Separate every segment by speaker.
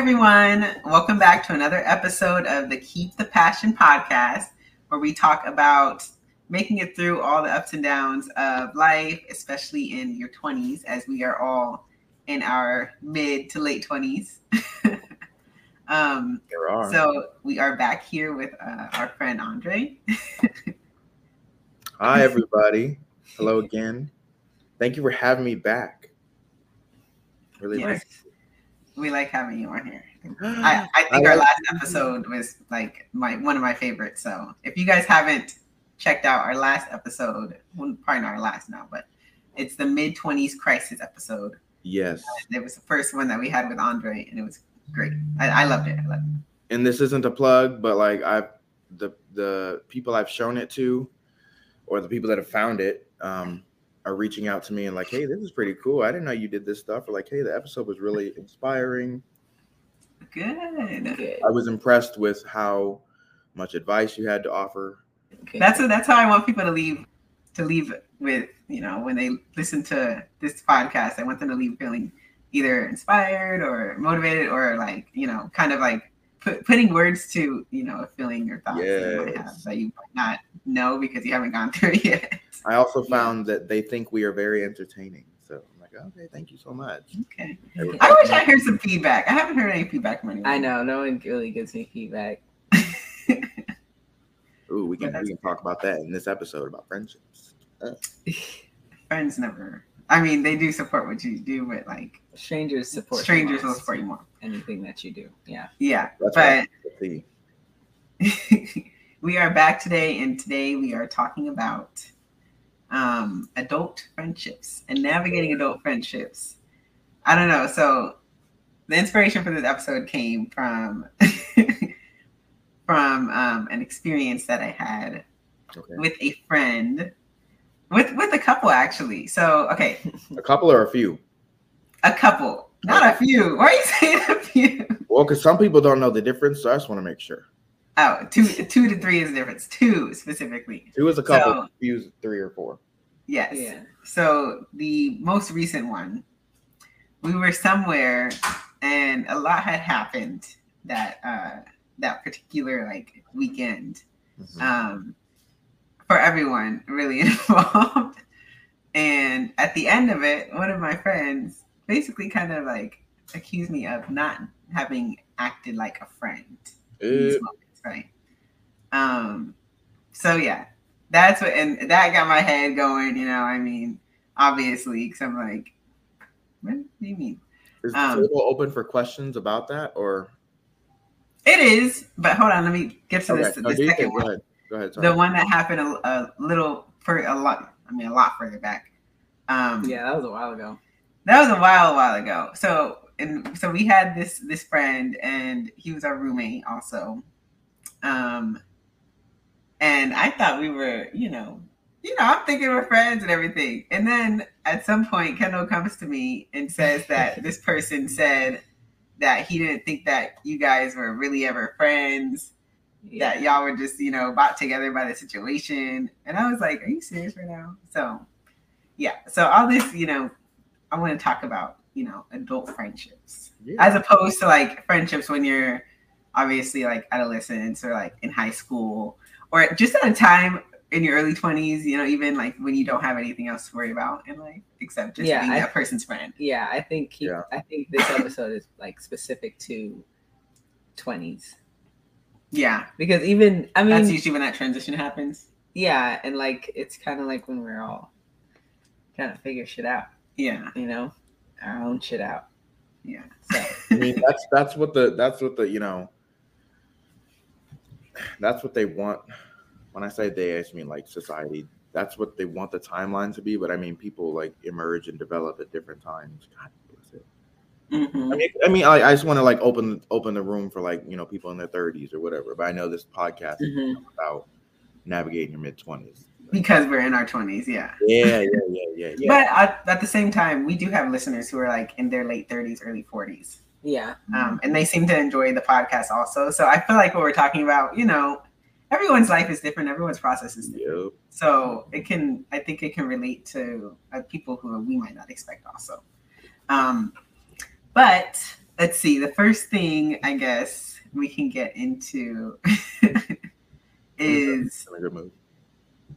Speaker 1: everyone. Welcome back to another episode of the Keep the Passion podcast, where we talk about making it through all the ups and downs of life, especially in your 20s, as we are all in our mid to late 20s. um,
Speaker 2: There are.
Speaker 1: so we are back here with uh, our friend Andre.
Speaker 2: Hi, everybody. Hello again. Thank you for having me back. Really
Speaker 1: Yes.
Speaker 2: nice.
Speaker 1: We like having you on here. I, I think
Speaker 2: I
Speaker 1: our
Speaker 2: like-
Speaker 1: last episode was like my one of my favorites. So if you guys haven't checked out our last episode, well, probably not our last now, but it's the mid twenties crisis episode.
Speaker 2: Yes.
Speaker 1: It was the first one that we had with Andre, and it was great. I, I loved it. I loved it.
Speaker 2: And this isn't a plug, but like I've the the people I've shown it to, or the people that have found it, um, are reaching out to me and like, hey, this is pretty cool. I didn't know you did this stuff. Or like, hey, the episode was really inspiring.
Speaker 1: Good.
Speaker 3: Good.
Speaker 2: I was impressed with how much advice you had to offer.
Speaker 3: Good.
Speaker 1: That's that's how I want people to leave to leave with you know when they listen to this podcast. I want them to leave feeling either inspired or motivated or like you know kind of like put, putting words to you know a feeling or thoughts that you might have that you might not know because you haven't gone through it yet.
Speaker 2: I also found that they think we are very entertaining. So I'm like, okay, thank you so much.
Speaker 1: Okay.
Speaker 2: They
Speaker 1: I wish I heard some feedback. I haven't heard any feedback from anyone.
Speaker 3: I know no one really gives me feedback.
Speaker 2: Ooh, we can we can talk about that in this episode about friendships. Uh,
Speaker 1: Friends never. I mean, they do support what you do, but like
Speaker 3: Strangers support.
Speaker 1: strangers will support you more.
Speaker 3: anything that you do. Yeah.
Speaker 1: Yeah,
Speaker 2: that's
Speaker 1: but
Speaker 2: right.
Speaker 1: We are back today, and today we are talking about um, adult friendships and navigating adult friendships. I don't know. So, the inspiration for this episode came from from um, an experience that I had
Speaker 2: Okay.
Speaker 1: with a friend, with with a couple actually. So, okay,
Speaker 2: A couple or a few?
Speaker 1: a couple, not a few. Why are you saying a few?
Speaker 2: Well, because some people don't know the difference, so I just want to make sure.
Speaker 1: Oh, two two to three is the difference. Two specifically.
Speaker 2: Two is a couple,
Speaker 1: So-
Speaker 2: few is three or four.
Speaker 1: Yes.
Speaker 3: Yeah.
Speaker 1: So the most recent one, we were somewhere and a lot had happened that uh that particular like weekend.
Speaker 2: Mhm.
Speaker 1: Um for everyone really involved. And at the end of it, one of my friends basically kind of like accused me of not having acted like a friend in these
Speaker 2: Uh,
Speaker 1: moments, right? Um, so yeah, that's what, and that got my head going. You know, I mean, obviously, because I'm like, what do you mean?
Speaker 2: is the
Speaker 1: um,
Speaker 2: table open for questions about that, or
Speaker 1: It is, but hold on, let me get to
Speaker 2: okay?
Speaker 1: this.
Speaker 2: no,
Speaker 1: the
Speaker 2: you
Speaker 1: second one,
Speaker 2: Go ahead. Sorry.
Speaker 1: the one that happened a, a little for a lot. I mean, a lot further back. Um,
Speaker 3: Yeah, that was a while ago.
Speaker 1: that was a while, a while ago. So, and so we had this this friend, and he was our roommate also. Um, and I thought we were, you know, you know, I'm thinking we're friends and everything. And then at some point, Kendal comes to me and says that this person said that he didn't think that you guys were really ever friends,
Speaker 3: Yeah.
Speaker 1: that y'all were just, you know, bought together by the situation. And I was like, are you serious right now? So, yeah. So all this, you know, I want to talk about, you know, adult friendships
Speaker 2: Yeah.
Speaker 1: as opposed to like friendships when you're obviously like adolescents or like in high school or just at a time in your early 20s, you know, even like when you don't have anything else to worry about in life except just
Speaker 3: Yeah,
Speaker 1: being
Speaker 3: I-
Speaker 1: that person's friend.
Speaker 3: Yeah, I think he,
Speaker 2: Yeah.
Speaker 3: I think this episode is like specific to twenties
Speaker 1: Yeah.
Speaker 3: because even I mean
Speaker 1: That's usually when that transition happens.
Speaker 3: yeah, and like it's kind of like when we're all trying to figure shit out,
Speaker 1: Yeah.
Speaker 3: you know, our own shit out.
Speaker 1: Yeah.
Speaker 3: So
Speaker 2: I mean, that's that's what the that's what the you know that's what they want. When I say they, I just mean like society. That's what they want the timeline to be. But I mean, people like emerge and develop at different times. God bless it.
Speaker 1: Mhm.
Speaker 2: I mean, I mean, I, I just want to like open open the room for like you know people in their thirties or whatever. But I know this podcast is
Speaker 3: Mhm.
Speaker 2: about navigating your mid twenties.
Speaker 1: Because we're in our 20s. Yeah.
Speaker 2: Yeah, yeah, yeah, yeah, yeah.
Speaker 1: But at, at the same time, we do have listeners who are like in their late 30s, early 40s.
Speaker 3: yeah,
Speaker 1: Um, and they seem to enjoy the podcast also. So I feel like what we're talking about, you know, everyone's life is different, everyone's process is different.
Speaker 2: Yep.
Speaker 1: So it can, I think it can relate to uh, people who we might not expect also. Um, but let's see. The first thing I guess we can get into is
Speaker 2: In a good mood.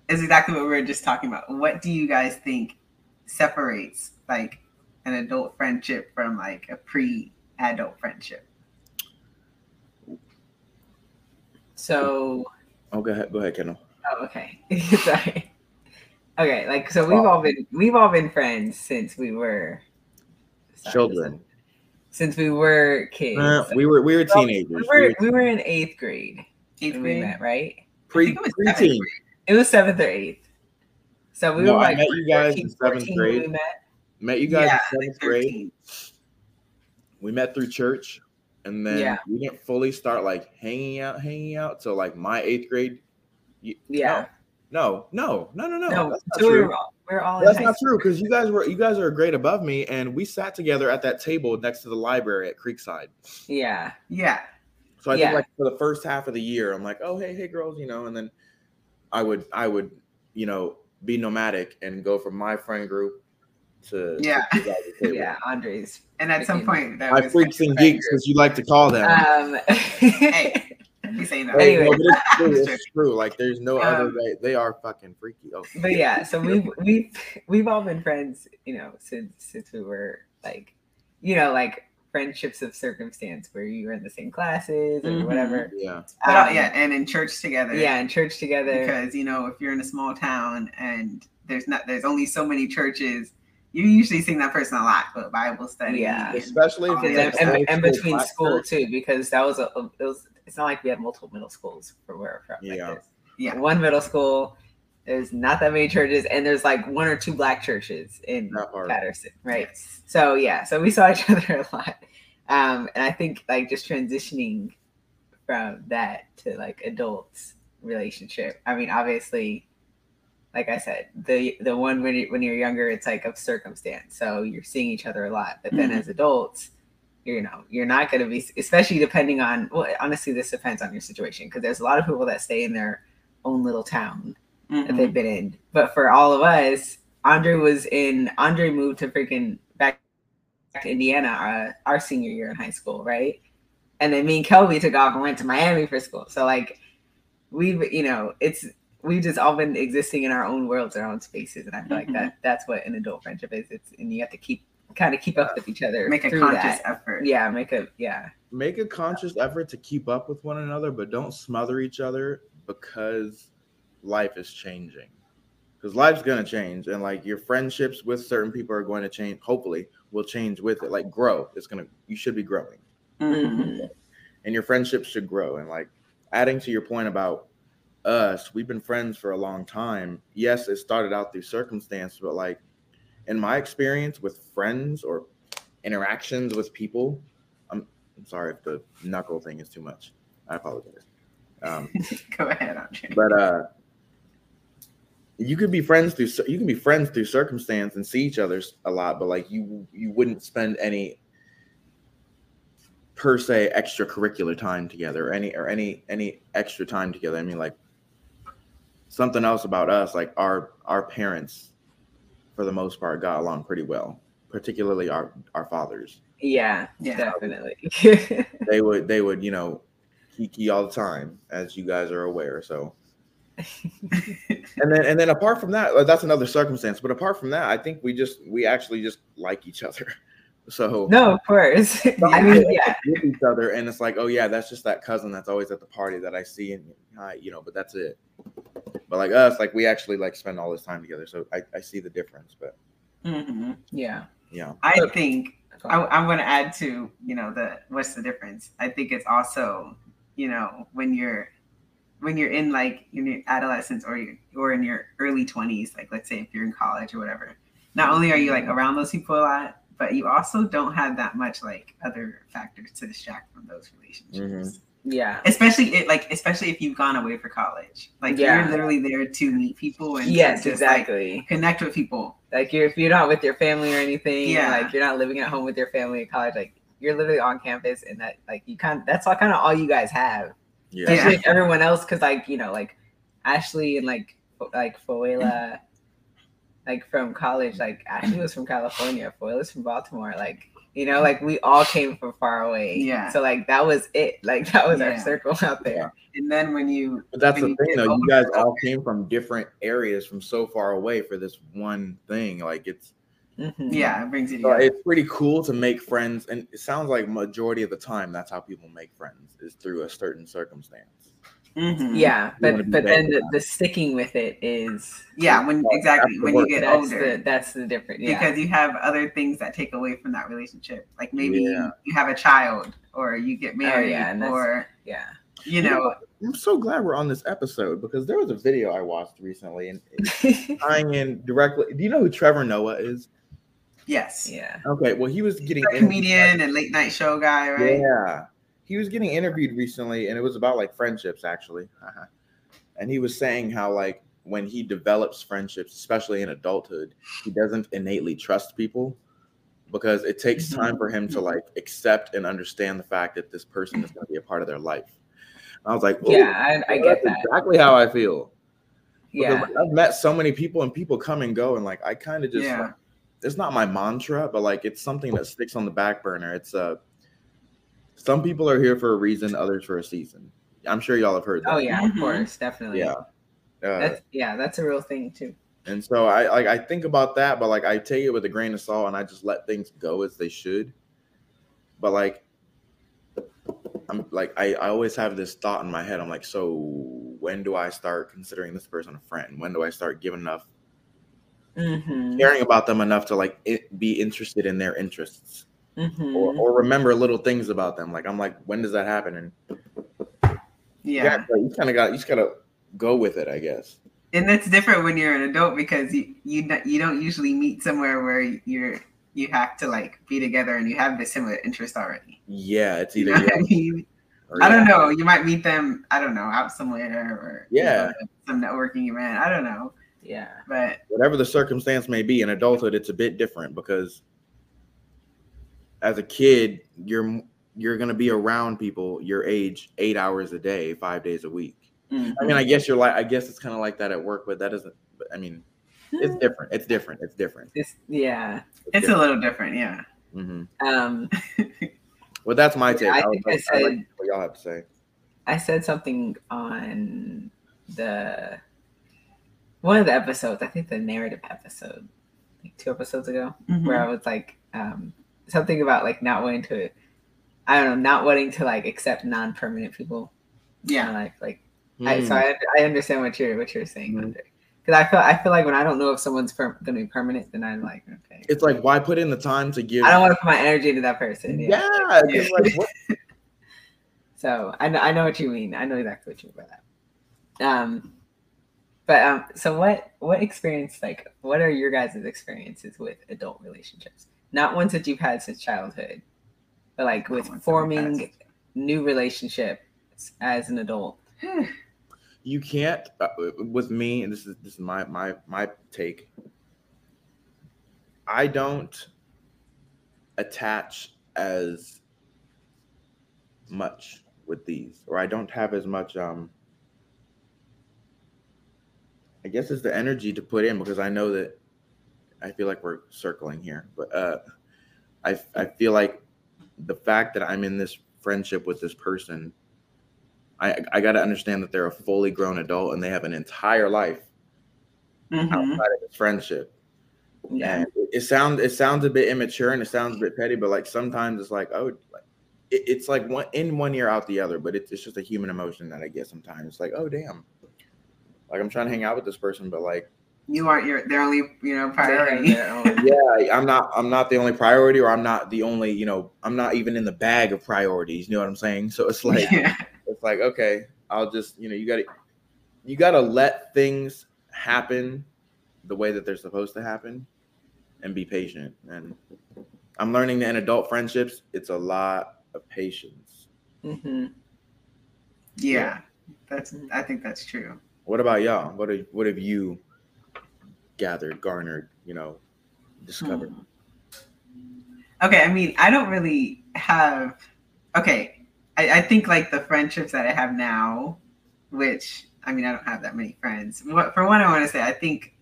Speaker 1: is exactly what we were just talking about. What do you guys think separates like an adult friendship from like a pre-adult friendship?
Speaker 3: So
Speaker 2: Oh, go ahead. Go ahead, Kendal.
Speaker 3: Oh, okay. Sorry. Okay, like so we've all been we've all been friends since we were sorry,
Speaker 2: Children.
Speaker 3: Since we were kids.
Speaker 2: Uh, we were we were teenagers.
Speaker 3: we
Speaker 2: We
Speaker 3: were
Speaker 2: were
Speaker 3: we were in eighth grade
Speaker 1: Eighth
Speaker 3: when we
Speaker 1: grade.
Speaker 3: met, right?
Speaker 2: pre
Speaker 1: it was seventh
Speaker 2: preteen.
Speaker 1: grade.
Speaker 3: It was seventh or eighth. So we
Speaker 2: No,
Speaker 3: were
Speaker 2: I met you guys
Speaker 3: 13,
Speaker 2: in seventh grade.
Speaker 3: We met.
Speaker 2: Met you guys
Speaker 1: Yeah,
Speaker 2: in seventh grade. We met through church, and then
Speaker 3: Yeah.
Speaker 2: we didn't fully start like hanging out, hanging out till like my eighth grade.
Speaker 3: Yeah.
Speaker 2: No, no, no, no, no.
Speaker 3: No,
Speaker 2: that's not
Speaker 3: so we
Speaker 2: true.
Speaker 3: were all, we were all
Speaker 2: That's not
Speaker 3: school.
Speaker 2: true because you guys were you guys are a grade above me, and we sat together at that table next to the library at Creekside.
Speaker 3: Yeah.
Speaker 1: Yeah.
Speaker 2: So I
Speaker 3: Yeah.
Speaker 2: think like for the first half of the year, I'm like, oh hey hey girls, you know, and then I would I would you know be nomadic and go from my friend group to to
Speaker 1: Yeah.
Speaker 2: you guys' table.
Speaker 3: Yeah, Andre's.
Speaker 1: And at some
Speaker 3: Freaking-
Speaker 1: point, that
Speaker 2: my
Speaker 1: was
Speaker 2: freaks and geeks, as you like to call them.
Speaker 3: Um
Speaker 1: Hey. He's saying that.
Speaker 3: Anyway.
Speaker 2: no, it's true.
Speaker 1: It's
Speaker 2: It's true. Like, there's no other
Speaker 1: Um,
Speaker 2: way. They are fucking freaky. Oh,
Speaker 3: but yeah, so we've we've we've all been friends, you know, since since we were like, you know, like friendships of circumstance where you were in the same classes or
Speaker 1: Mhm.
Speaker 3: whatever.
Speaker 2: yeah.
Speaker 1: Uh,
Speaker 3: Um,
Speaker 1: yeah, and in church together.
Speaker 3: yeah, in church together.
Speaker 1: Because you know, if you're in a small town and there's not, there's only so many churches. You usually seeing that person a lot, but Bible study.
Speaker 3: Yeah.
Speaker 2: Especially if it's
Speaker 1: yeah.
Speaker 2: like
Speaker 3: and, and, and between
Speaker 2: black
Speaker 3: school too, because that was a it was. It's not like we had multiple middle schools for where we're from.
Speaker 2: Yeah.
Speaker 3: Like.
Speaker 1: Yeah.
Speaker 3: One middle school. There's not that many churches, and there's like one or two black churches in. Patterson, right?
Speaker 1: Yes.
Speaker 3: So yeah, so we saw each other a lot, um, and I think like just transitioning from that to like adults relationship. I mean, obviously, like I said, the the one when you, when you're younger, it's like of circumstance, so you're seeing each other a lot. But then
Speaker 1: Mhm.
Speaker 3: as adults, you know, you're not going to be, especially depending on. Well, honestly, this depends on your situation because there's a lot of people that stay in their own little town that
Speaker 1: Mhm.
Speaker 3: they've been in. But for all of us, Andre was in. Andre moved to freaking back to Indiana uh, our senior year in high school, right? And then me and Kelby took off and went to Miami for school. So like, we've you know, it's we've just all been existing in our own worlds, our own spaces, and I feel
Speaker 1: Mhm.
Speaker 3: like that that's what an adult friendship is. It's and you have to keep kind of keep up with each other.
Speaker 1: Make a conscious
Speaker 3: that.
Speaker 1: effort.
Speaker 3: Yeah, make a yeah.
Speaker 2: Make a conscious effort to keep up with one another, but don't smother each other because life is changing. Because life's gonna change, and like your friendships with certain people are going to change. Hopefully, will change with it. Like grow. It's gonna. You should be growing.
Speaker 1: Mhm.
Speaker 2: and your friendships should grow. And like adding to your point about us, we've been friends for a long time. Yes, it started out through circumstance, but like in my experience with friends or interactions with people, I'm, I'm sorry if the knuckle thing is too much. I apologize. Um,
Speaker 1: Go ahead, Andre.
Speaker 2: but uh, you could be friends through you can be friends through circumstance and see each other a lot, but like you you wouldn't spend any per se extracurricular time together or any or any any extra time together. I mean like something else about us, like our our parents for the most part got along pretty well, particularly our our fathers.
Speaker 3: Yeah,
Speaker 1: Yeah.
Speaker 3: definitely.
Speaker 2: They would they would, you know, kiki all the time, as you guys are aware. So and then and then apart from that that's another circumstance but apart from that i think we just we actually just like each other so
Speaker 3: no, of course. I mean, yeah,
Speaker 2: with each other and it's like oh yeah that's just that cousin that's always at the party that i see and hi you know but that's it but like us like we actually like spend all this time together so i, I see the difference but
Speaker 1: Mhm.
Speaker 3: yeah.
Speaker 2: yeah
Speaker 1: I
Speaker 3: Look.
Speaker 1: think I, I'm going to add to you know the what's the difference. I think it's also you know when you're when you're in like in your adolescence or you or in your early 20s, like let's say if you're in college or whatever. Not only are you like around those people a lot, but you also don't have that much like other factors to distract from those relationships.
Speaker 3: Yeah.
Speaker 1: Especially it like especially if you've gone away for college. Like
Speaker 3: Yeah.
Speaker 1: you're literally there to meet people and
Speaker 3: Yes,
Speaker 1: just, like,
Speaker 3: exactly.
Speaker 1: connect with people.
Speaker 3: Like you're if you're not with your family or anything,
Speaker 1: Yeah.
Speaker 3: like you're not living at home with your family in college, like you're literally on campus and that like you kind that's all kind of all you guys have.
Speaker 2: yeah
Speaker 1: Yeah.
Speaker 3: Especially like everyone else, because like you know, like Ashley and like like Foela, like from college, like Ashley was from California, Foela's from Baltimore. Like You know, like we all came from far away.
Speaker 1: Yeah.
Speaker 3: So like that was it. Like that was our circle out there.
Speaker 1: And then when you
Speaker 2: But that's the
Speaker 1: you
Speaker 2: thing,
Speaker 1: get
Speaker 2: though. You guys
Speaker 1: older,
Speaker 2: all came from different areas, from so far away for this one thing. Like it's
Speaker 3: Mhm.
Speaker 1: yeah, it brings you
Speaker 2: so it's pretty cool to make friends, and it sounds like majority of the time that's how people make friends is through a certain circumstance.
Speaker 1: Mhm.
Speaker 3: Yeah, but but then the, the sticking with it is
Speaker 1: Yeah, when exactly when you get
Speaker 3: that's
Speaker 1: older.
Speaker 3: the that's the difference. Yeah.
Speaker 1: because you have other things that take away from that relationship. Like maybe
Speaker 2: Yeah.
Speaker 1: you, you have a child or you get married
Speaker 3: Oh, yeah,
Speaker 1: or
Speaker 3: yeah.
Speaker 1: you know
Speaker 2: I'm so glad we're on this episode because there was a video I watched recently and it's tying in directly. Do you know who Trevor Noah is?
Speaker 1: yes.
Speaker 3: yeah.
Speaker 2: Okay, well he was getting
Speaker 1: a comedian and late night show guy, right?
Speaker 2: Yeah. He was getting interviewed recently and it was about like friendships actually. Uh-huh. And he was saying how like when he develops friendships, especially in adulthood, he doesn't innately trust people because it takes
Speaker 1: Mhm.
Speaker 2: time for him to like accept and understand the fact that this person is going to be a part of their life. And I was like,
Speaker 3: Yeah, I, I get that.
Speaker 2: exactly how I feel. Because
Speaker 3: Yeah.
Speaker 2: I've met so many people and people come and go and like I kind of just
Speaker 1: Yeah.
Speaker 2: like, it's not my mantra, but like it's something that sticks on the back burner. It's uh some people are here for a reason, others for a season. I'm sure y'all have heard that.
Speaker 3: Oh yeah, of
Speaker 1: Mhm.
Speaker 3: course, definitely.
Speaker 2: Yeah. Uh,
Speaker 3: That's yeah, that's a real thing too.
Speaker 2: and so I like I think about that, but like I take it with a grain of salt and I just let things go as they should. But like I'm like I, I always have this thought in my head. I'm like, so when do I start considering this person a friend? When do I start giving enough
Speaker 3: Mm-hmm.
Speaker 2: caring about them enough to like it, be interested in their interests
Speaker 3: Mm-hmm.
Speaker 2: or, or remember little things about them? Like I'm like, when does that happen? And
Speaker 1: Yeah.
Speaker 2: yeah, you kind of got you just gotta go with it, I guess.
Speaker 1: And that's different when you're an adult because you you don't- you don't usually meet somewhere where you're you have to like be together and you have the similar interest already.
Speaker 2: Yeah, it's
Speaker 1: You
Speaker 2: either
Speaker 1: know what I
Speaker 2: yeah
Speaker 1: mean? I don't
Speaker 2: yeah.
Speaker 1: know. You might meet them. I don't know out somewhere or you
Speaker 2: Yeah.
Speaker 1: know, some networking event. I don't know,
Speaker 3: Yeah.
Speaker 1: but
Speaker 2: whatever the circumstance may be in adulthood it's a bit different because as a kid you're you're going to be around people your age eight hours a day five days a week
Speaker 1: mm,
Speaker 2: i mean i guess you're like i guess it's kind of like that at work but that doesn't i mean it's different it's different it's different
Speaker 3: It's, yeah.
Speaker 1: it's a little different. Yeah.
Speaker 2: hmm
Speaker 3: Um,
Speaker 2: well that's my take
Speaker 3: I
Speaker 2: I,
Speaker 3: think
Speaker 2: would
Speaker 3: I
Speaker 2: like- I'd like
Speaker 3: said-
Speaker 2: what y'all have to say
Speaker 3: I said something on the one of the episodes. I think the narrative episode, like two episodes ago,
Speaker 1: Mhm.
Speaker 3: where I was like, um, something about like not wanting to, I don't know, not wanting to like accept non-permanent people in
Speaker 1: Yeah.
Speaker 3: my life. Like, I, so
Speaker 2: Hmm.
Speaker 3: I, I understand what you're what you're saying,
Speaker 2: Mhm.
Speaker 3: because I feel I feel like when I don't know if someone's per- going to be permanent, then I'm like, okay,
Speaker 2: it's like why put in the time to give
Speaker 3: I don't want to put my energy into that person. Yeah.
Speaker 2: yeah, it's like, what-
Speaker 3: So I know I know what you mean. I know exactly what you mean by that. Um, but um, so what what experience like what are your guys' experiences with adult relationships? Not ones that you've had since childhood, but like with
Speaker 1: Not ones that we've
Speaker 3: forming new relationships as an adult.
Speaker 2: you can't uh, with me and this is this is my my my take i don't attach as much with these or i don't have as much um i guess it's the energy to put in because i know that i feel like we're circling here but uh i i feel like the fact that i'm in this friendship with this person I I got to understand that they're a fully grown adult and they have an entire life
Speaker 1: Mhm.
Speaker 2: outside of this friendship.
Speaker 3: Yeah.
Speaker 2: And it, it sounds it sounds a bit immature and it sounds a bit petty, but like sometimes it's like oh, like, it, it's like one in one ear out the other. But it's it's just a human emotion that I get sometimes. It's like oh damn, like I'm trying to hang out with this person, but like
Speaker 1: You aren't your their only you know priority.
Speaker 2: yeah, I'm not I'm not the only priority, or I'm not the only you know I'm not even in the bag of priorities. You know what I'm saying? So it's like
Speaker 1: yeah.
Speaker 2: it's like okay i'll just you know you gotta you gotta let things happen the way that they're supposed to happen and be patient and i'm learning that in adult friendships it's a lot of patience
Speaker 3: Mhm.
Speaker 1: yeah. That's I think that's true.
Speaker 2: what about y'all what have, what have you gathered garnered you know discovered
Speaker 1: Hmm. Okay, I mean, I don't really have. Okay, I, I think like the friendships that I have now, which I mean, I don't have that many friends. What for one, I want to say I think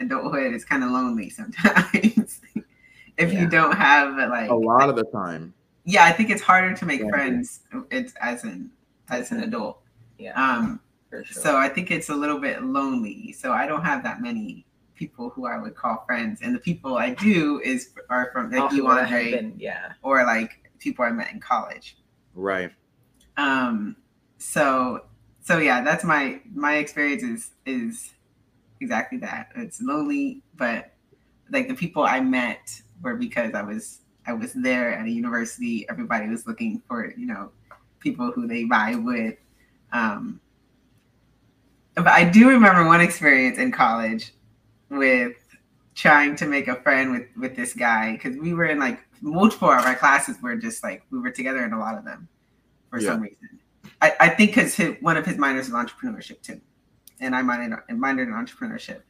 Speaker 1: adulthood is kind of lonely sometimes, if
Speaker 3: Yeah.
Speaker 1: you don't have like
Speaker 2: A lot of the time.
Speaker 1: yeah, I think it's harder to make
Speaker 2: Yeah.
Speaker 1: friends. It's as an as an adult.
Speaker 3: Yeah,
Speaker 1: Um,
Speaker 3: for sure.
Speaker 1: so I think it's a little bit lonely. So I don't have that many people who I would call friends, and the people I do is are from like you,
Speaker 3: people that have
Speaker 1: Andre,
Speaker 3: been- yeah.
Speaker 1: or like people I met in college.
Speaker 2: Right.
Speaker 1: Um, so so yeah, that's my my experience is is exactly that. It's lonely, but like the people I met were because I was I was there at a university. Everybody was looking for you know people who they vibe with. Um, but I do remember one experience in college with trying to make a friend with with this guy because we were in like multiple of our classes were just like we were together in a lot of them for some reason. I, I think because one of his minors was entrepreneurship too, and I minored minored in entrepreneurship.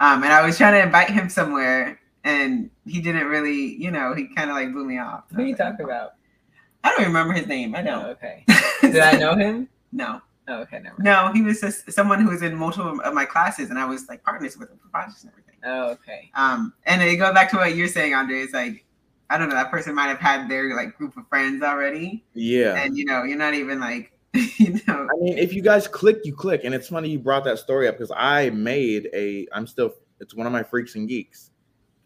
Speaker 1: Um, and I was trying to invite him somewhere, and he didn't really, you know, he kind of like blew me off.
Speaker 3: Who are you talking about?
Speaker 1: I don't remember his name. I
Speaker 3: No,
Speaker 1: know.
Speaker 3: okay. Did I know him?
Speaker 1: no,
Speaker 3: Oh, okay, never mind.
Speaker 1: no, he was just someone who was in multiple of my classes, and I was like partners with him for projects and everything.
Speaker 3: Oh, okay.
Speaker 1: Um, and then it go back to what you're saying, Andre. It's like I don't know. That person might have had their like group of friends already,
Speaker 2: Yeah.
Speaker 1: and you know, you're not even like, you know,
Speaker 2: I mean, if you guys click, you click, and it's funny you brought that story up because I made a. I'm still. It's one of my freaks and geeks.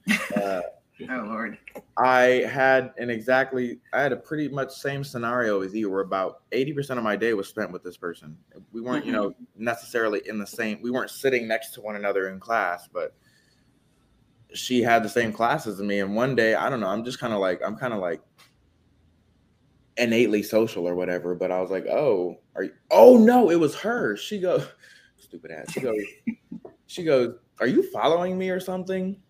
Speaker 2: Uh,
Speaker 1: oh lord,
Speaker 2: I had an exactly. I had a pretty much same scenario as you. Where about eighty percent of my day was spent with this person. We weren't, you know, necessarily in the same. We weren't sitting next to one another in class, but she had the same classes as me. And one day, I don't know. I'm just kind of like. I'm kind of like innately social or whatever. But I was like, oh, are you? Oh no, it was her. She goes, stupid ass. She goes, she goes, are you following me or something?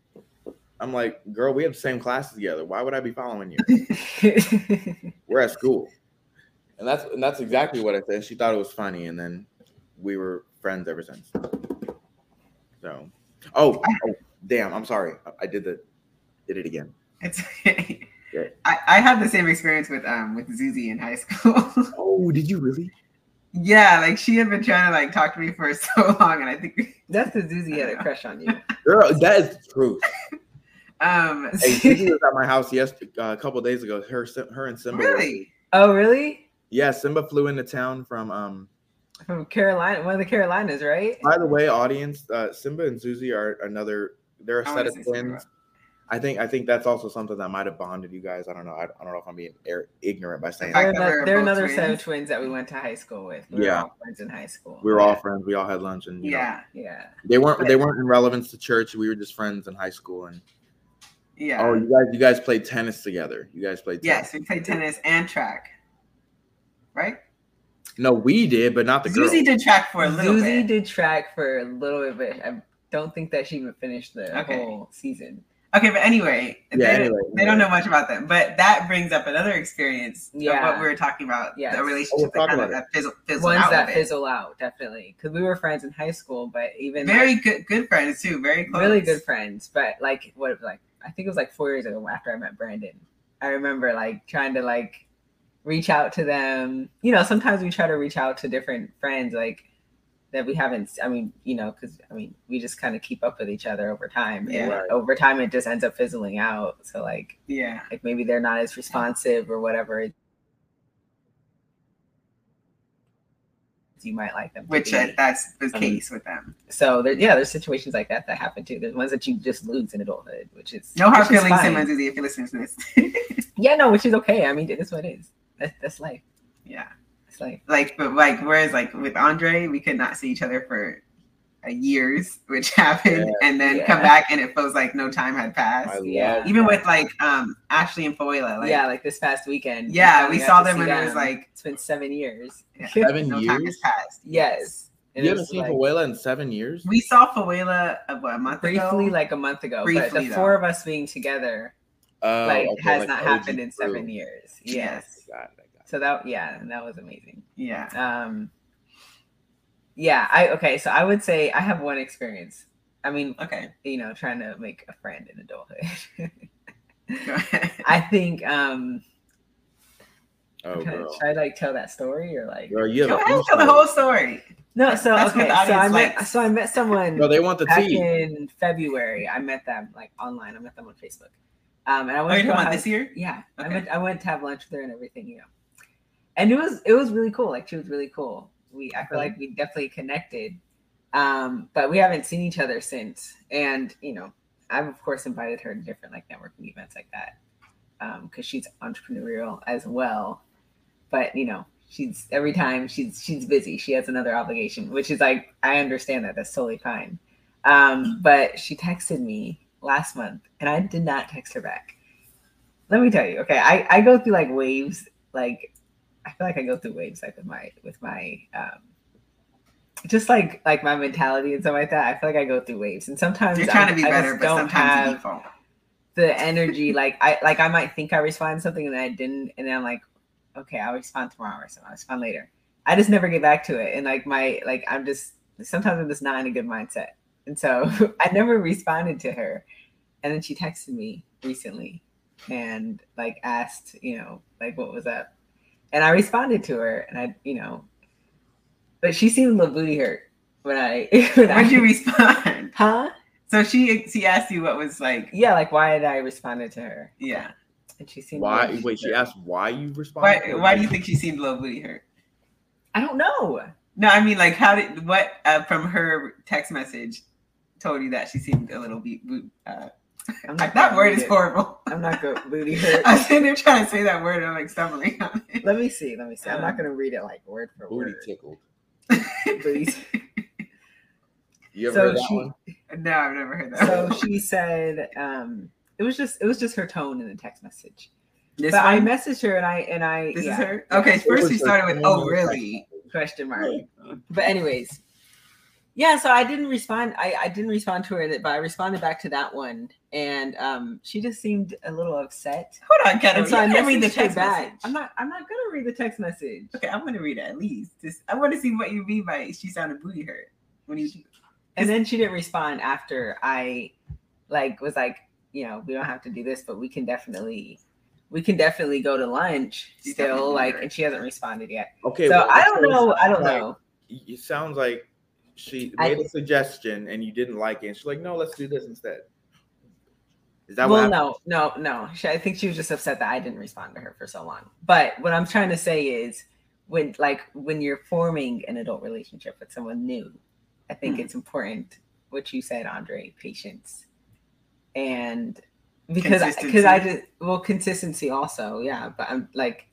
Speaker 2: I'm like, girl, we have the same classes together. Why would I be following you? We're at school, and that's and that's exactly what I said. She thought it was funny, and then we were friends ever since. So, oh, oh damn, I'm sorry. I- I did the did it again.
Speaker 1: it's. okay.
Speaker 2: Yeah.
Speaker 1: I, I had the same experience with um with Zuzi in high school.
Speaker 2: Oh, did you really?
Speaker 1: yeah, like she had been trying to like talk to me for so long, and I think
Speaker 3: That's the Zuzi had a crush on you.
Speaker 2: Girl, that is the truth.
Speaker 1: Um
Speaker 2: Hey, Gigi was at my house yesterday, uh, a couple days ago. Her, her and Simba. were-
Speaker 1: really.
Speaker 3: oh, really?
Speaker 2: Yeah, Simba flew into town from. Um.
Speaker 3: From Carolina, one of the Carolinas, right?
Speaker 2: By the way, audience, uh, Simba and Susie are another. They're a
Speaker 1: I
Speaker 2: set of twins. I think. I think that's also something that might have bonded you guys. I don't know. I, I don't know if I'm being air, ignorant by saying.
Speaker 3: They're,
Speaker 1: that
Speaker 3: ano-
Speaker 1: we're
Speaker 3: they're
Speaker 1: both
Speaker 3: another set of
Speaker 1: twins.
Speaker 3: twins that we went to high school with. We
Speaker 2: Yeah.
Speaker 3: were all friends in high school.
Speaker 2: We were all friends. We all had lunch, and you know,
Speaker 1: Yeah,
Speaker 3: Yeah.
Speaker 2: they weren't. They weren't in relevance to church. We were just friends in high school. And
Speaker 1: yeah.
Speaker 2: oh, you guys, you guys played tennis together. You guys played. Tennis.
Speaker 1: yes, we played tennis and track. Right?
Speaker 2: No, we did, but not the girls.
Speaker 1: Zuzi did track for a little
Speaker 3: Zuzi
Speaker 1: bit.
Speaker 3: did track for a little bit. but I don't think that she even finished the
Speaker 1: Okay.
Speaker 3: whole season.
Speaker 1: Okay, but anyway,
Speaker 2: Yeah,
Speaker 1: they,
Speaker 2: anyway,
Speaker 1: they don't know much about them. But that brings up another experience of
Speaker 3: Yeah.
Speaker 1: what we were talking about.
Speaker 3: Yes.
Speaker 1: The
Speaker 3: Oh,
Speaker 1: relationship
Speaker 2: we'll
Speaker 1: that kind of
Speaker 2: about
Speaker 1: that fizzle, fizzled
Speaker 3: Ones
Speaker 1: out. a
Speaker 3: that
Speaker 1: bit.
Speaker 3: fizzle out, definitely. Because we were friends in high school, but even like,
Speaker 1: Very good good friends too. Very close.
Speaker 3: really good friends. But like what like I think it was like four years ago after I met Brandon. I remember like trying to like reach out to them. You know, sometimes we try to reach out to different friends like that we haven't I mean, you know, because I mean we just kind of keep up with each other over time. And
Speaker 1: Yeah.
Speaker 2: Right.
Speaker 3: over time it just ends up fizzling out. So like
Speaker 1: Yeah.
Speaker 3: like maybe they're not as responsive or whatever you might like them
Speaker 1: Which uh, that's the
Speaker 3: Um,
Speaker 1: case with them.
Speaker 3: so there, yeah there's situations like that that happen too. There's ones that you just lose in adulthood which is
Speaker 1: No hard feelings, Zuzi, if you're listening to this.
Speaker 3: yeah no which is okay. I mean it is what it is. That's, that's life.
Speaker 1: Yeah.
Speaker 3: it's life.
Speaker 1: Like, but like, whereas like with Andre, we could not see each other for years, which happened, and then come back and it feels like no time had passed.
Speaker 3: Yeah.
Speaker 1: Even
Speaker 2: that.
Speaker 1: with like um Ashley and Foila, like
Speaker 3: yeah like this past weekend
Speaker 1: yeah,
Speaker 3: finally
Speaker 1: we saw them
Speaker 3: see
Speaker 1: and it was like
Speaker 3: it's been seven years
Speaker 1: yeah,
Speaker 2: Seven
Speaker 1: no time
Speaker 2: years?
Speaker 1: has passed.
Speaker 3: yes and
Speaker 2: You haven't seen
Speaker 3: like,
Speaker 2: Fuela in seven years.
Speaker 1: We saw Foila uh, what, a month
Speaker 3: briefly
Speaker 1: ago.
Speaker 3: like a month ago but
Speaker 1: Briefly,
Speaker 3: the
Speaker 1: though.
Speaker 3: four of us being together
Speaker 2: Oh,
Speaker 3: like
Speaker 2: okay,
Speaker 3: has
Speaker 2: like
Speaker 3: not
Speaker 2: OG
Speaker 3: happened in
Speaker 2: crew.
Speaker 3: seven years yes
Speaker 1: Yes.
Speaker 2: Got it, I got it.
Speaker 3: so that yeah that was amazing
Speaker 1: yeah.
Speaker 3: um yeah i okay so i would say i have one experience i mean
Speaker 1: Okay.
Speaker 3: you know trying to make a friend in adulthood
Speaker 1: Go ahead.
Speaker 3: i think um
Speaker 2: Oh,
Speaker 3: okay,
Speaker 2: girl.
Speaker 3: should i like tell that story or like
Speaker 2: Girl, you have
Speaker 1: Go
Speaker 2: a
Speaker 1: ahead,
Speaker 2: few
Speaker 1: tell the whole story.
Speaker 3: no so
Speaker 1: That's
Speaker 3: okay so i
Speaker 1: audience
Speaker 3: met so i met someone
Speaker 2: No, they want the
Speaker 3: back
Speaker 2: tea.
Speaker 3: in february i met them like online i met them on facebook Um, and I
Speaker 1: Oh,
Speaker 3: went
Speaker 1: you're
Speaker 3: to
Speaker 1: talking about this year?
Speaker 3: Yeah, I went. I went to have lunch with her and everything. You know, and it was it was really cool. Like she was really cool. We I feel like we definitely connected. Um, but we haven't seen each other since. And you know, I've of course invited her to different like networking events like that. Um, because she's entrepreneurial as well. But you know, she's every time she's she's busy. She has another obligation, which is like I understand that. That's totally fine. Um, but she texted me last month and I did not text her back. Let me tell you, okay, I, I go through like waves, like I feel like I go through waves like with my with my um just like like my mentality and stuff like that. I feel like I go through waves and sometimes
Speaker 1: You're trying
Speaker 3: I-
Speaker 1: to be
Speaker 3: I
Speaker 1: better, but
Speaker 3: don't
Speaker 1: sometimes
Speaker 3: have the energy like I like I might think I respond to something and then I didn't and then I'm like, okay, I'll respond tomorrow or something. I'll respond later. I just never get back to it. And like my like I'm just sometimes I'm just not in a good mindset. And so I never responded to her. And then she texted me recently and like asked, you know, like what was up. And I responded to her and I, you know, but she seemed a little booty hurt when I when
Speaker 1: When'd
Speaker 3: I,
Speaker 1: you respond?
Speaker 3: Huh?
Speaker 1: So she she asked you what was like,
Speaker 3: Yeah, like why did I responded to her?
Speaker 1: yeah.
Speaker 3: And she seemed
Speaker 2: Why? Wait, she asked why you responded.
Speaker 1: Why why do you think she seemed a little booty hurt?
Speaker 3: I don't know.
Speaker 1: No, I mean like how did what uh, from her text message told you that she seemed a little be, boot, uh,
Speaker 3: I'm
Speaker 1: that
Speaker 3: gonna
Speaker 1: word is
Speaker 3: it.
Speaker 1: horrible.
Speaker 3: I'm not good. Booty hurt.
Speaker 1: I was sitting there trying to say that word and I'm like stumbling on it.
Speaker 3: Let me see. Let me see. I'm not
Speaker 1: Um,
Speaker 3: gonna read it like word for word.
Speaker 2: Booty
Speaker 3: word.
Speaker 2: tickled.
Speaker 3: Please.
Speaker 2: You ever
Speaker 3: So
Speaker 2: heard that
Speaker 3: she-
Speaker 2: one?
Speaker 1: no, I've never heard that.
Speaker 3: So she said, um, it was just it was just her tone in the text message.
Speaker 1: this
Speaker 3: but I messaged her and I and I
Speaker 1: this
Speaker 3: yeah,
Speaker 1: is her. Okay, first we started with oh really.
Speaker 3: question mark. But anyways, yeah. So I didn't respond. I I didn't respond to her, but I responded back to that one, and um, she just seemed a little upset.
Speaker 1: Hold on, Kendal.
Speaker 3: And so
Speaker 1: you
Speaker 3: I
Speaker 1: didn't read the text
Speaker 3: back.
Speaker 1: message.
Speaker 3: I'm not. I'm not gonna read the text message.
Speaker 1: Okay, I'm gonna read it at least. Just I want to see what you mean by she sounded booty hurt when you.
Speaker 3: And then she didn't respond after I like was like, you know, we don't have to do this, but we can definitely we can definitely go to lunch
Speaker 1: You
Speaker 3: still like and she hasn't responded yet.
Speaker 2: Okay.
Speaker 3: so
Speaker 2: well,
Speaker 3: I don't know. I don't
Speaker 2: like-
Speaker 3: know.
Speaker 2: It sounds like she made a suggestion and you didn't like it. And she's like, "No, let's do this instead." Is that?
Speaker 3: Well, no, no, no. She, I think she was just upset that I didn't respond to her for so long. But what I'm trying to say is when like when you're forming an adult relationship with someone new, I think
Speaker 1: Mhm.
Speaker 3: it's important what you said, Andre, patience. And because because I
Speaker 1: Consistency.
Speaker 3: just well consistency also, yeah. But I'm like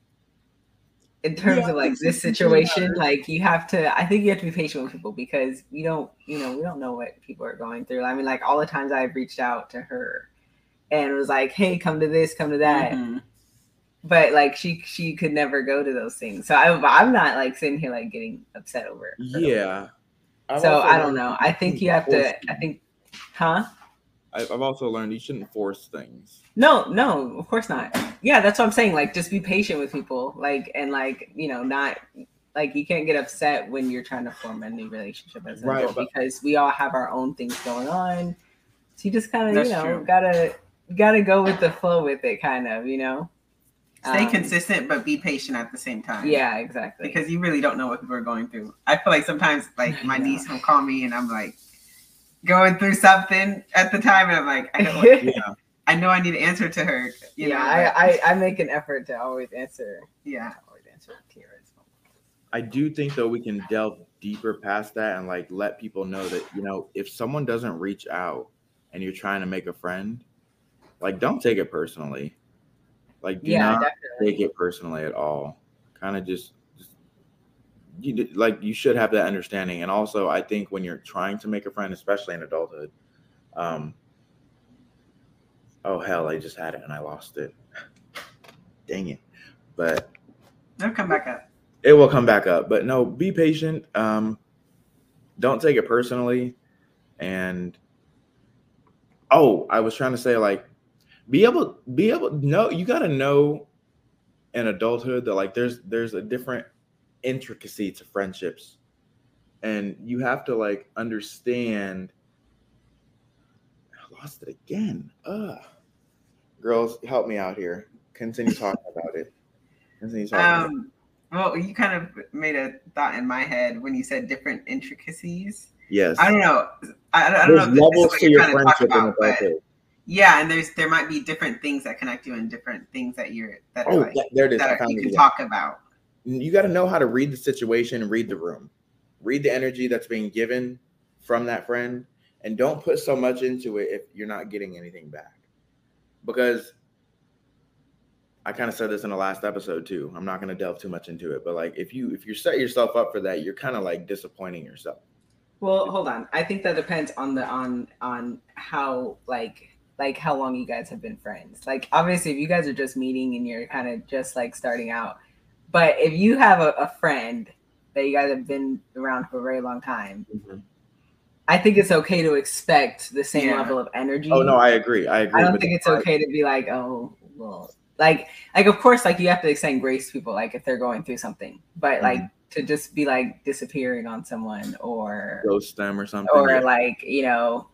Speaker 3: in terms
Speaker 2: Yeah,
Speaker 3: of like this situation,
Speaker 2: matters.
Speaker 3: like you have to I think you have to be patient with people because we don't you know, we don't know what people are going through. I mean like all the times I've reached out to her and was like, Hey, come to this, come to that.
Speaker 1: Mhm.
Speaker 3: But like she she could never go to those things. So I I'm not like sitting here like getting upset over it.
Speaker 2: Yeah.
Speaker 3: So I don't know. I think you have to I think huh?
Speaker 2: I- I've also learned you shouldn't force things.
Speaker 3: No, no, of course not. Yeah, that's what I'm saying. Like, just be patient with people. Like, and like, you know, not like you can't get upset when you're trying to form a new relationship as an
Speaker 2: Right,
Speaker 3: adult
Speaker 2: but-
Speaker 3: because we all have our own things going on. So you just kind of, you know,
Speaker 1: true.
Speaker 3: gotta gotta go with the flow with it, kind of, you know.
Speaker 1: Stay
Speaker 3: Um,
Speaker 1: consistent, but be patient at the same time.
Speaker 3: Yeah, exactly.
Speaker 1: because you really don't know what people are going through. I feel like sometimes, like my niece will call me, and I'm like going through something at the time, and I'm like, I know, what-
Speaker 2: Yeah.
Speaker 1: I know, I need to answer to her. You
Speaker 3: yeah,
Speaker 1: know,
Speaker 3: I,
Speaker 1: but-
Speaker 3: I I make an effort to always answer.
Speaker 1: yeah.
Speaker 3: Always answer Tira's.
Speaker 2: I do think though we can delve deeper past that and like let people know that you know if someone doesn't reach out and you're trying to make a friend, like don't take it personally. Like do
Speaker 3: Yeah,
Speaker 2: not
Speaker 3: definitely.
Speaker 2: take it personally at all. Kind of just, just you like you should have that understanding. And also, I think when you're trying to make a friend, especially in adulthood, um, oh hell, I just had it and I lost it. Dang it! But
Speaker 1: They'll come back up.
Speaker 2: it will come back up. But no, be patient. Um, don't take it personally. And oh, I was trying to say like be able be able no, you gotta know in adulthood that like there's there's a different intricacy to friendships. And you have to like understand I lost it again. Ugh. Girls, help me out here. Continue talking about it. Continue talking about it.
Speaker 1: Um, well, you kind of made a thought in my head when you said different intricacies.
Speaker 2: Yes.
Speaker 1: I don't know. I, I don't know.
Speaker 2: There's
Speaker 1: is
Speaker 2: levels to your friendship in
Speaker 1: about, but. Yeah, and there's there might be different things that connect you and different things that you're that
Speaker 2: Oh,
Speaker 1: are like
Speaker 2: that- there it is.
Speaker 1: that
Speaker 2: I
Speaker 1: are,
Speaker 2: found
Speaker 1: you can talk about.
Speaker 2: You got to know how to read the situation read the room read the energy that's being given from that friend and don't put so much into it if you're not getting anything back because i kind of said this in the last episode too i'm not going to delve too much into it but like if you if you set yourself up for that you're kind of like disappointing yourself
Speaker 3: Well, hold on. I think that depends on the on on how like like how long you guys have been friends. Like obviously if you guys are just meeting and you're kind of just like starting out. But if you have a, a friend that you guys have been around for a very long time, mm-hmm. I think it's okay to expect the same
Speaker 1: Yeah.
Speaker 3: level of energy.
Speaker 2: oh no i agree i agree
Speaker 3: I don't think it's
Speaker 2: I-
Speaker 3: okay to be like, oh, well, like, like of course, like you have to extend grace to people, like if they're going through something, but like mm-hmm. to just be like disappearing on someone or
Speaker 2: ghost them or something
Speaker 3: or
Speaker 2: yeah.
Speaker 3: like you know,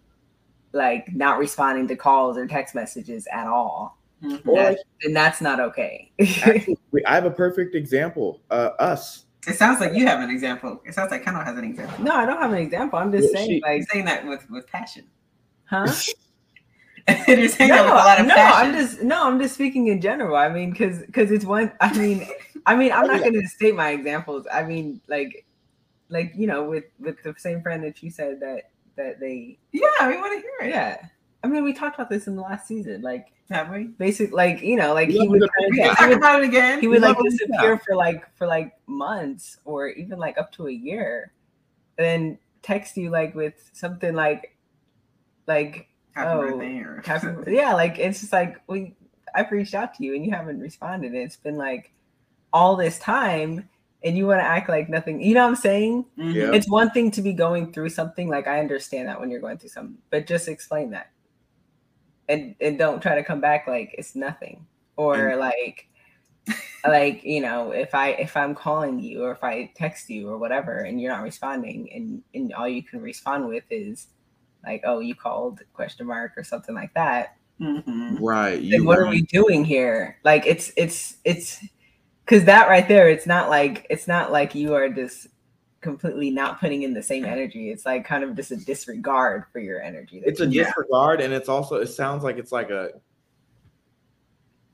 Speaker 3: like not responding to calls or text messages at all,
Speaker 1: Mhm.
Speaker 2: Or,
Speaker 3: that, then that's not okay.
Speaker 2: actually, i have a perfect example uh us
Speaker 1: It sounds like you have an example. It sounds like Kendal has an example.
Speaker 3: no, I don't have an example. I'm just
Speaker 2: Yeah,
Speaker 3: saying,
Speaker 2: she-
Speaker 3: like,
Speaker 1: saying that with with passion.
Speaker 3: huh?
Speaker 1: You're saying that with a
Speaker 3: No,
Speaker 1: lot of
Speaker 3: no,
Speaker 1: passion.
Speaker 3: I'm just no, I'm just speaking in general. I mean, because because it's one. I mean, I mean, I'm not going to state my examples. I mean, like, like you know, with with the same friend that you said that that they,
Speaker 1: yeah, we want to hear it.
Speaker 3: yeah. I mean, we talked about this in the last season. Like,
Speaker 1: Have we?
Speaker 3: basic, like you know, like
Speaker 2: We
Speaker 3: he would
Speaker 2: the-
Speaker 3: kind
Speaker 1: We
Speaker 3: he
Speaker 1: talk
Speaker 3: would
Speaker 1: about it again.
Speaker 3: he would
Speaker 2: We
Speaker 3: like disappear for like for like months or even like up to a year, and then text you like with something like, like
Speaker 1: Happy
Speaker 3: Oh,
Speaker 1: birthday or
Speaker 3: Happy- yeah, like it's just like we I've reached out to you and you haven't responded. It's been like all this time and you want to act like nothing. You know what I'm saying?
Speaker 1: Mhm.
Speaker 2: Yeah.
Speaker 3: It's one thing to be going through something. Like I understand that when you're going through something, but just explain that. And and don't try to come back like it's nothing. Or like like, you know, if I if I'm calling you or if I text you or whatever and you're not responding and, and all you can respond with is like, oh, you called question mark or something like that
Speaker 1: Mhm.
Speaker 2: right
Speaker 3: then
Speaker 2: you
Speaker 3: what are we doing here like it's it's it's because that right there it's not like it's not like you are just completely not putting in the same energy it's like kind of just a disregard for your energy
Speaker 2: it's a
Speaker 1: Yeah.
Speaker 2: disregard and it's also it sounds like it's like a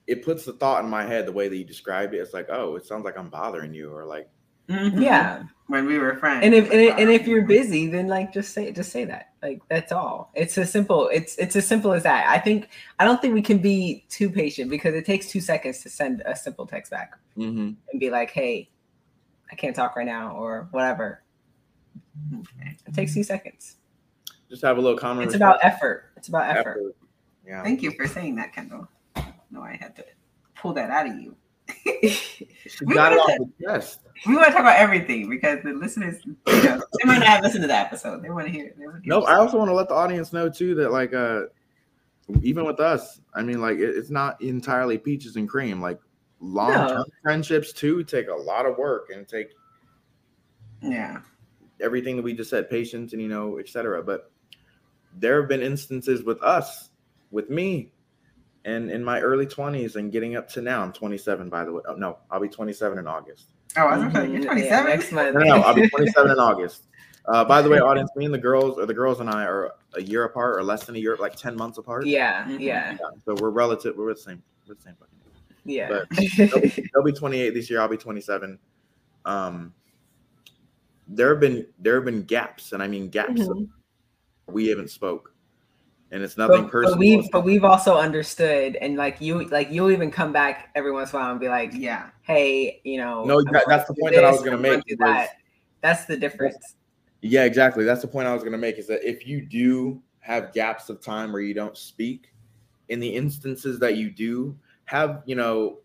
Speaker 2: it puts the thought in my head the way that you described it it's like oh it sounds like i'm bothering you or like
Speaker 1: Mhm.
Speaker 3: yeah
Speaker 1: When we were friends.
Speaker 3: and if and, if- and if you're busy then like just say just say that like that's all it's as simple it's it's as simple as that i think i don't think we can be too patient because it takes two seconds to send a simple text back
Speaker 2: mm-hmm.
Speaker 3: and be like hey i can't talk right now or whatever it takes two seconds
Speaker 2: just have a little comment
Speaker 3: It's about effort. It's about effort.
Speaker 2: effort. yeah
Speaker 1: Thank you for saying that, Kendal. No, I had to pull that out of you.
Speaker 2: she
Speaker 1: We
Speaker 2: got it off
Speaker 1: wanted
Speaker 2: the chest
Speaker 1: We want to talk about everything because the listeners, you know, they might not have listened to the episode. They want to hear. They want to hear
Speaker 2: no i also want to let the audience know too that like uh even with us i mean like it, it's not entirely peaches and cream like long-term
Speaker 3: No.
Speaker 2: friendships too take a lot of work and take
Speaker 1: yeah.
Speaker 2: everything that we just said, patience and you know, etc. But there have been instances with us, with me, and in my early twenties and getting up to now. I'm 27, by the way. Oh, no, I'll be 27 in August.
Speaker 1: Oh, I was gonna say,
Speaker 3: Mhm.
Speaker 1: you're
Speaker 3: Yeah,
Speaker 1: 27.
Speaker 3: next month.
Speaker 2: No, no, I'll be 27 in August. Uh, by the way, audience, me and the girls, or the girls and I, are a year apart, or less than a year, like 10 months apart.
Speaker 3: yeah,
Speaker 1: Mhm.
Speaker 3: yeah,
Speaker 2: Yeah, So we're relative. We're the same. We're the same. Fucking age.
Speaker 3: yeah.
Speaker 2: But- They'll be 28 this year. I'll be 27. Um, there have been there have been gaps, and I mean gaps. that
Speaker 3: Mhm.
Speaker 2: We haven't spoke, and it's nothing
Speaker 3: But,
Speaker 2: personal.
Speaker 3: but we've but we've also understood, and like you, like you'll even come back every once in a while and be like,
Speaker 1: Yeah.
Speaker 3: "Hey, you know."
Speaker 2: No, that- that's the
Speaker 3: through
Speaker 2: point that I was gonna make
Speaker 3: through
Speaker 2: was-
Speaker 3: that. That's the difference.
Speaker 2: Yeah, exactly. That's the point I was going to make is that if you do have gaps of time where you don't speak, in the instances that you do, have, you know,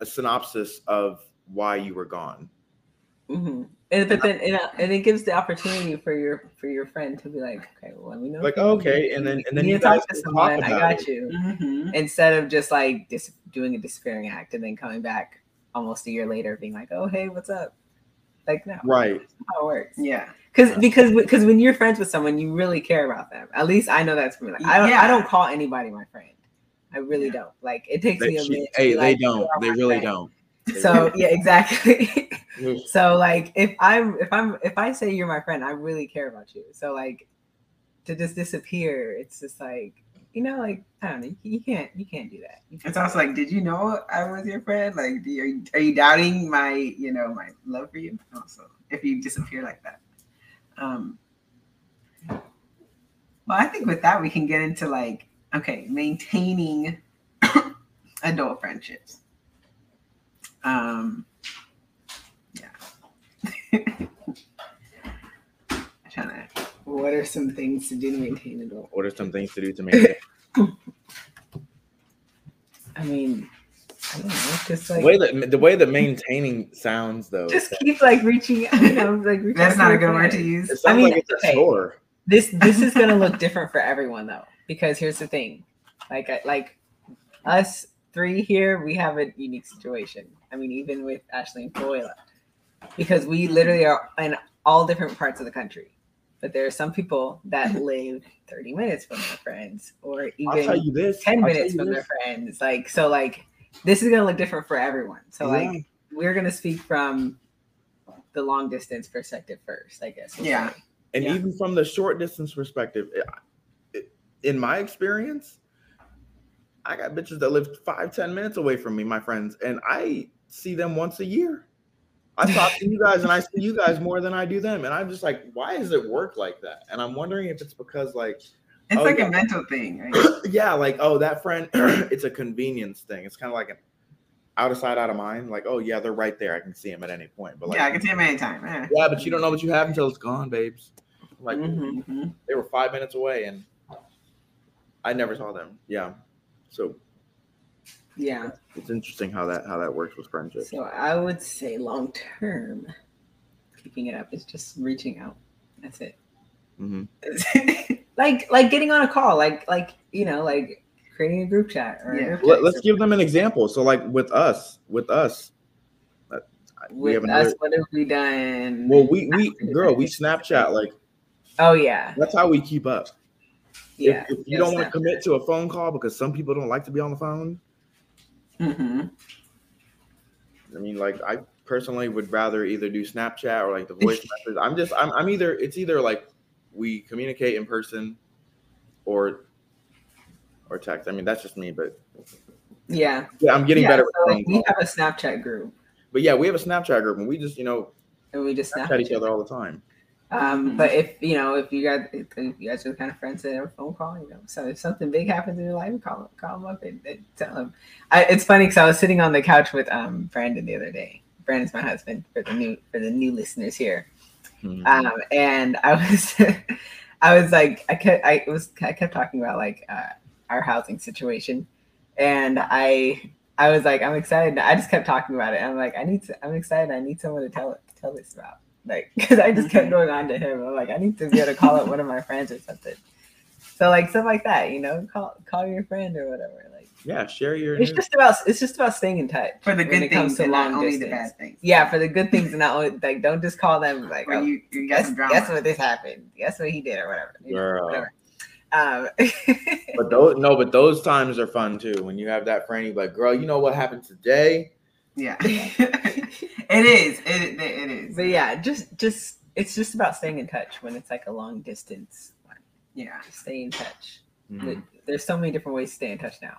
Speaker 2: a synopsis of why you were gone.
Speaker 3: hmm And but then and, uh, and it gives the opportunity for your for your friend to be like, "Okay, well, let me know."
Speaker 2: Like, okay, and then- and
Speaker 3: You
Speaker 2: then
Speaker 3: need
Speaker 2: you
Speaker 3: talk to someone.
Speaker 2: talk
Speaker 3: I got
Speaker 2: it.
Speaker 3: you.
Speaker 1: Mm-hmm.
Speaker 3: instead of just like dis- doing a despairing act and then coming back almost a year later being like oh hey what's up like no
Speaker 2: Right.
Speaker 3: how it works
Speaker 1: Yeah.
Speaker 3: because because because when you're friends with someone you really care about them at least i know that's for me like i don't i don't call anybody my friend i really
Speaker 1: Yeah.
Speaker 3: don't like it takes
Speaker 2: They,
Speaker 3: me a
Speaker 2: she-
Speaker 3: minute
Speaker 2: hey,
Speaker 3: be
Speaker 2: they
Speaker 3: like,
Speaker 2: don't. They really
Speaker 3: friend."
Speaker 2: don't. They
Speaker 3: so yeah exactly so like if i'm if i'm if i say you're my friend i really care about you so like to just disappear it's just like you know, like I don't know, you, you can't you can't do that. You
Speaker 1: It's
Speaker 3: can't
Speaker 1: also like, did you know I was your friend? Like, do are, you, are you doubting my, you know, my love for you? Also, if you disappear like that. Um, well, I think with that we can get into like, okay, maintaining adult friendships. Um, yeah. I'm trying to. What are some things to do to maintain adult?
Speaker 2: What are some things to do to maintain? it?
Speaker 3: I mean, I don't know, just
Speaker 2: the
Speaker 3: like
Speaker 2: way that the way that maintaining sounds though?
Speaker 3: just keep like reaching out, you know, like reach
Speaker 1: That's not a good word to use.
Speaker 2: it sounds
Speaker 3: mean,
Speaker 2: like it's a
Speaker 3: okay.
Speaker 2: chore.
Speaker 3: this this is gonna look different for everyone though because here's the thing like uh, like us three here we have a unique situation i mean even with ashley and Foyla, because we literally are in all different parts of the country but there are some people that live 30 minutes from their friends or even
Speaker 2: you this.
Speaker 3: 10
Speaker 2: I'll
Speaker 3: minutes from
Speaker 2: this.
Speaker 3: their friends like so like this is gonna look different for everyone so
Speaker 2: Yeah.
Speaker 3: like we're gonna speak from the long distance perspective first i guess we'll
Speaker 1: Yeah.
Speaker 3: say.
Speaker 2: And
Speaker 3: Yeah.
Speaker 2: even from the short distance perspective, it- in my experience, I got bitches that live five, ten minutes away from me, my friends, and I see them once a year. I talk to you guys and I see you guys more than I do them. And I'm just like, why does it work like that? And I'm wondering if it's because like,
Speaker 1: It's
Speaker 2: Oh,
Speaker 1: like
Speaker 2: yeah.
Speaker 1: a mental thing, right?
Speaker 2: yeah, like, oh, that friend, it's a convenience thing. It's kind of like an out of sight, out of mind. Like, oh yeah, they're right there. I can see them at any point. But like,
Speaker 1: yeah, I can see them anytime. Yeah.
Speaker 2: yeah, but you don't know what you have until it's gone, babes. Like
Speaker 3: Mhm.
Speaker 1: Mhm.
Speaker 2: they were five minutes away and I never saw them. Yeah. So
Speaker 3: yeah
Speaker 2: it's interesting how that how that works with friendship.
Speaker 3: So I would say long term, keeping it up is just reaching out. That's it.
Speaker 2: hmm
Speaker 3: Like like getting on a call, like like you know, like creating a group chat or a
Speaker 1: Yeah.
Speaker 3: group
Speaker 2: Let,
Speaker 3: text
Speaker 2: let's give them an example. So like with us, with us, we
Speaker 3: with
Speaker 2: have
Speaker 3: us.
Speaker 2: another.
Speaker 3: What have we done?
Speaker 2: Well, we we girl, we Snapchat like
Speaker 3: oh yeah,
Speaker 2: that's how we keep up.
Speaker 3: Yeah.
Speaker 2: If, if you don't want to commit to a phone call because some people don't like to be on the phone,
Speaker 1: Mhm.
Speaker 2: I mean, like I personally would rather either do Snapchat or like the voice message. I'm just I'm I'm either it's either like we communicate in person or or text. I mean, that's just me, but
Speaker 3: yeah,
Speaker 2: yeah, I'm getting
Speaker 3: yeah,
Speaker 2: better
Speaker 3: so, like, we
Speaker 2: calls.
Speaker 3: have a Snapchat group
Speaker 2: But yeah, we have a Snapchat group and we just, you know,
Speaker 3: and we just
Speaker 2: Snapchat
Speaker 3: Snapchat
Speaker 2: each other all the time.
Speaker 3: Um,
Speaker 1: Mhm.
Speaker 3: but if you know, if you guys, if you guys are the kind of friends that have a phone call, you know, so if something big happens in your life, call call them up and, and tell them. I, it's funny because I was sitting on the couch with um Brandon the other day. Brandon's my husband for the new for the new listeners here.
Speaker 2: Mhm.
Speaker 3: Um, and I was, I was like, I kept, I was, I kept talking about like uh, our housing situation, and I, I was like, I'm excited. I just kept talking about it. I'm like, I need to, I'm excited. I need someone to tell tell this about, like, because I just kept going on to him. I'm like, I need to be able to call up one of my friends or something. So like stuff like that, you know, call call your friend or whatever. Like
Speaker 2: yeah, share your
Speaker 3: it's
Speaker 2: news.
Speaker 3: just about it's just about staying in touch
Speaker 1: For the good things
Speaker 3: to
Speaker 1: and not
Speaker 3: long
Speaker 1: only the bad things.
Speaker 3: Yeah, for the good things and not only like don't just call them like
Speaker 1: When
Speaker 3: oh,
Speaker 1: you, you
Speaker 3: guess,
Speaker 1: some drama.
Speaker 3: guess what this happened. Guess what he did or whatever. you know,
Speaker 2: Girl.
Speaker 3: whatever. Um,
Speaker 2: But those no, but those times are fun too. When you have that friend, you're like, girl, you know what happened today?
Speaker 1: Yeah. it is. It, it is.
Speaker 3: but yeah, just just it's just about staying in touch when it's like a long distance. one.
Speaker 1: Yeah.
Speaker 3: Just stay in touch.
Speaker 2: Mhm.
Speaker 3: There's so many different ways to stay in touch now.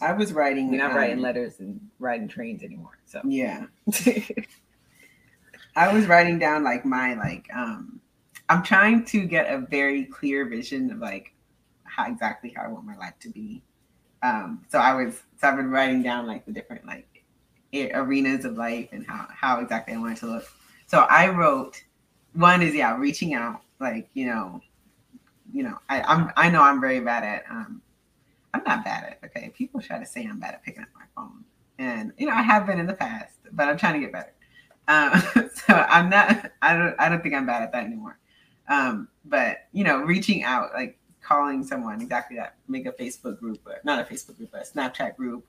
Speaker 1: I was writing.
Speaker 3: You're not
Speaker 1: um,
Speaker 3: writing letters and riding trains anymore. So
Speaker 1: Yeah. I was writing down like my like um I'm trying to get a very clear vision of like how exactly how I want my life to be. Um so I was so I've been writing down like the different like a- arenas of life and how how exactly I want it to look. So I wrote one is yeah, reaching out like, you know, you know, I I'm I know I'm very bad at um I'm not bad at okay. People try to say I'm bad at picking up my phone. And you know, I have been in the past, but I'm trying to get better. Um, so I'm not. I don't. I don't think I'm bad at that anymore. Um, but you know, reaching out, like calling someone, exactly that. Make a Facebook group, or not a Facebook group, but a Snapchat group.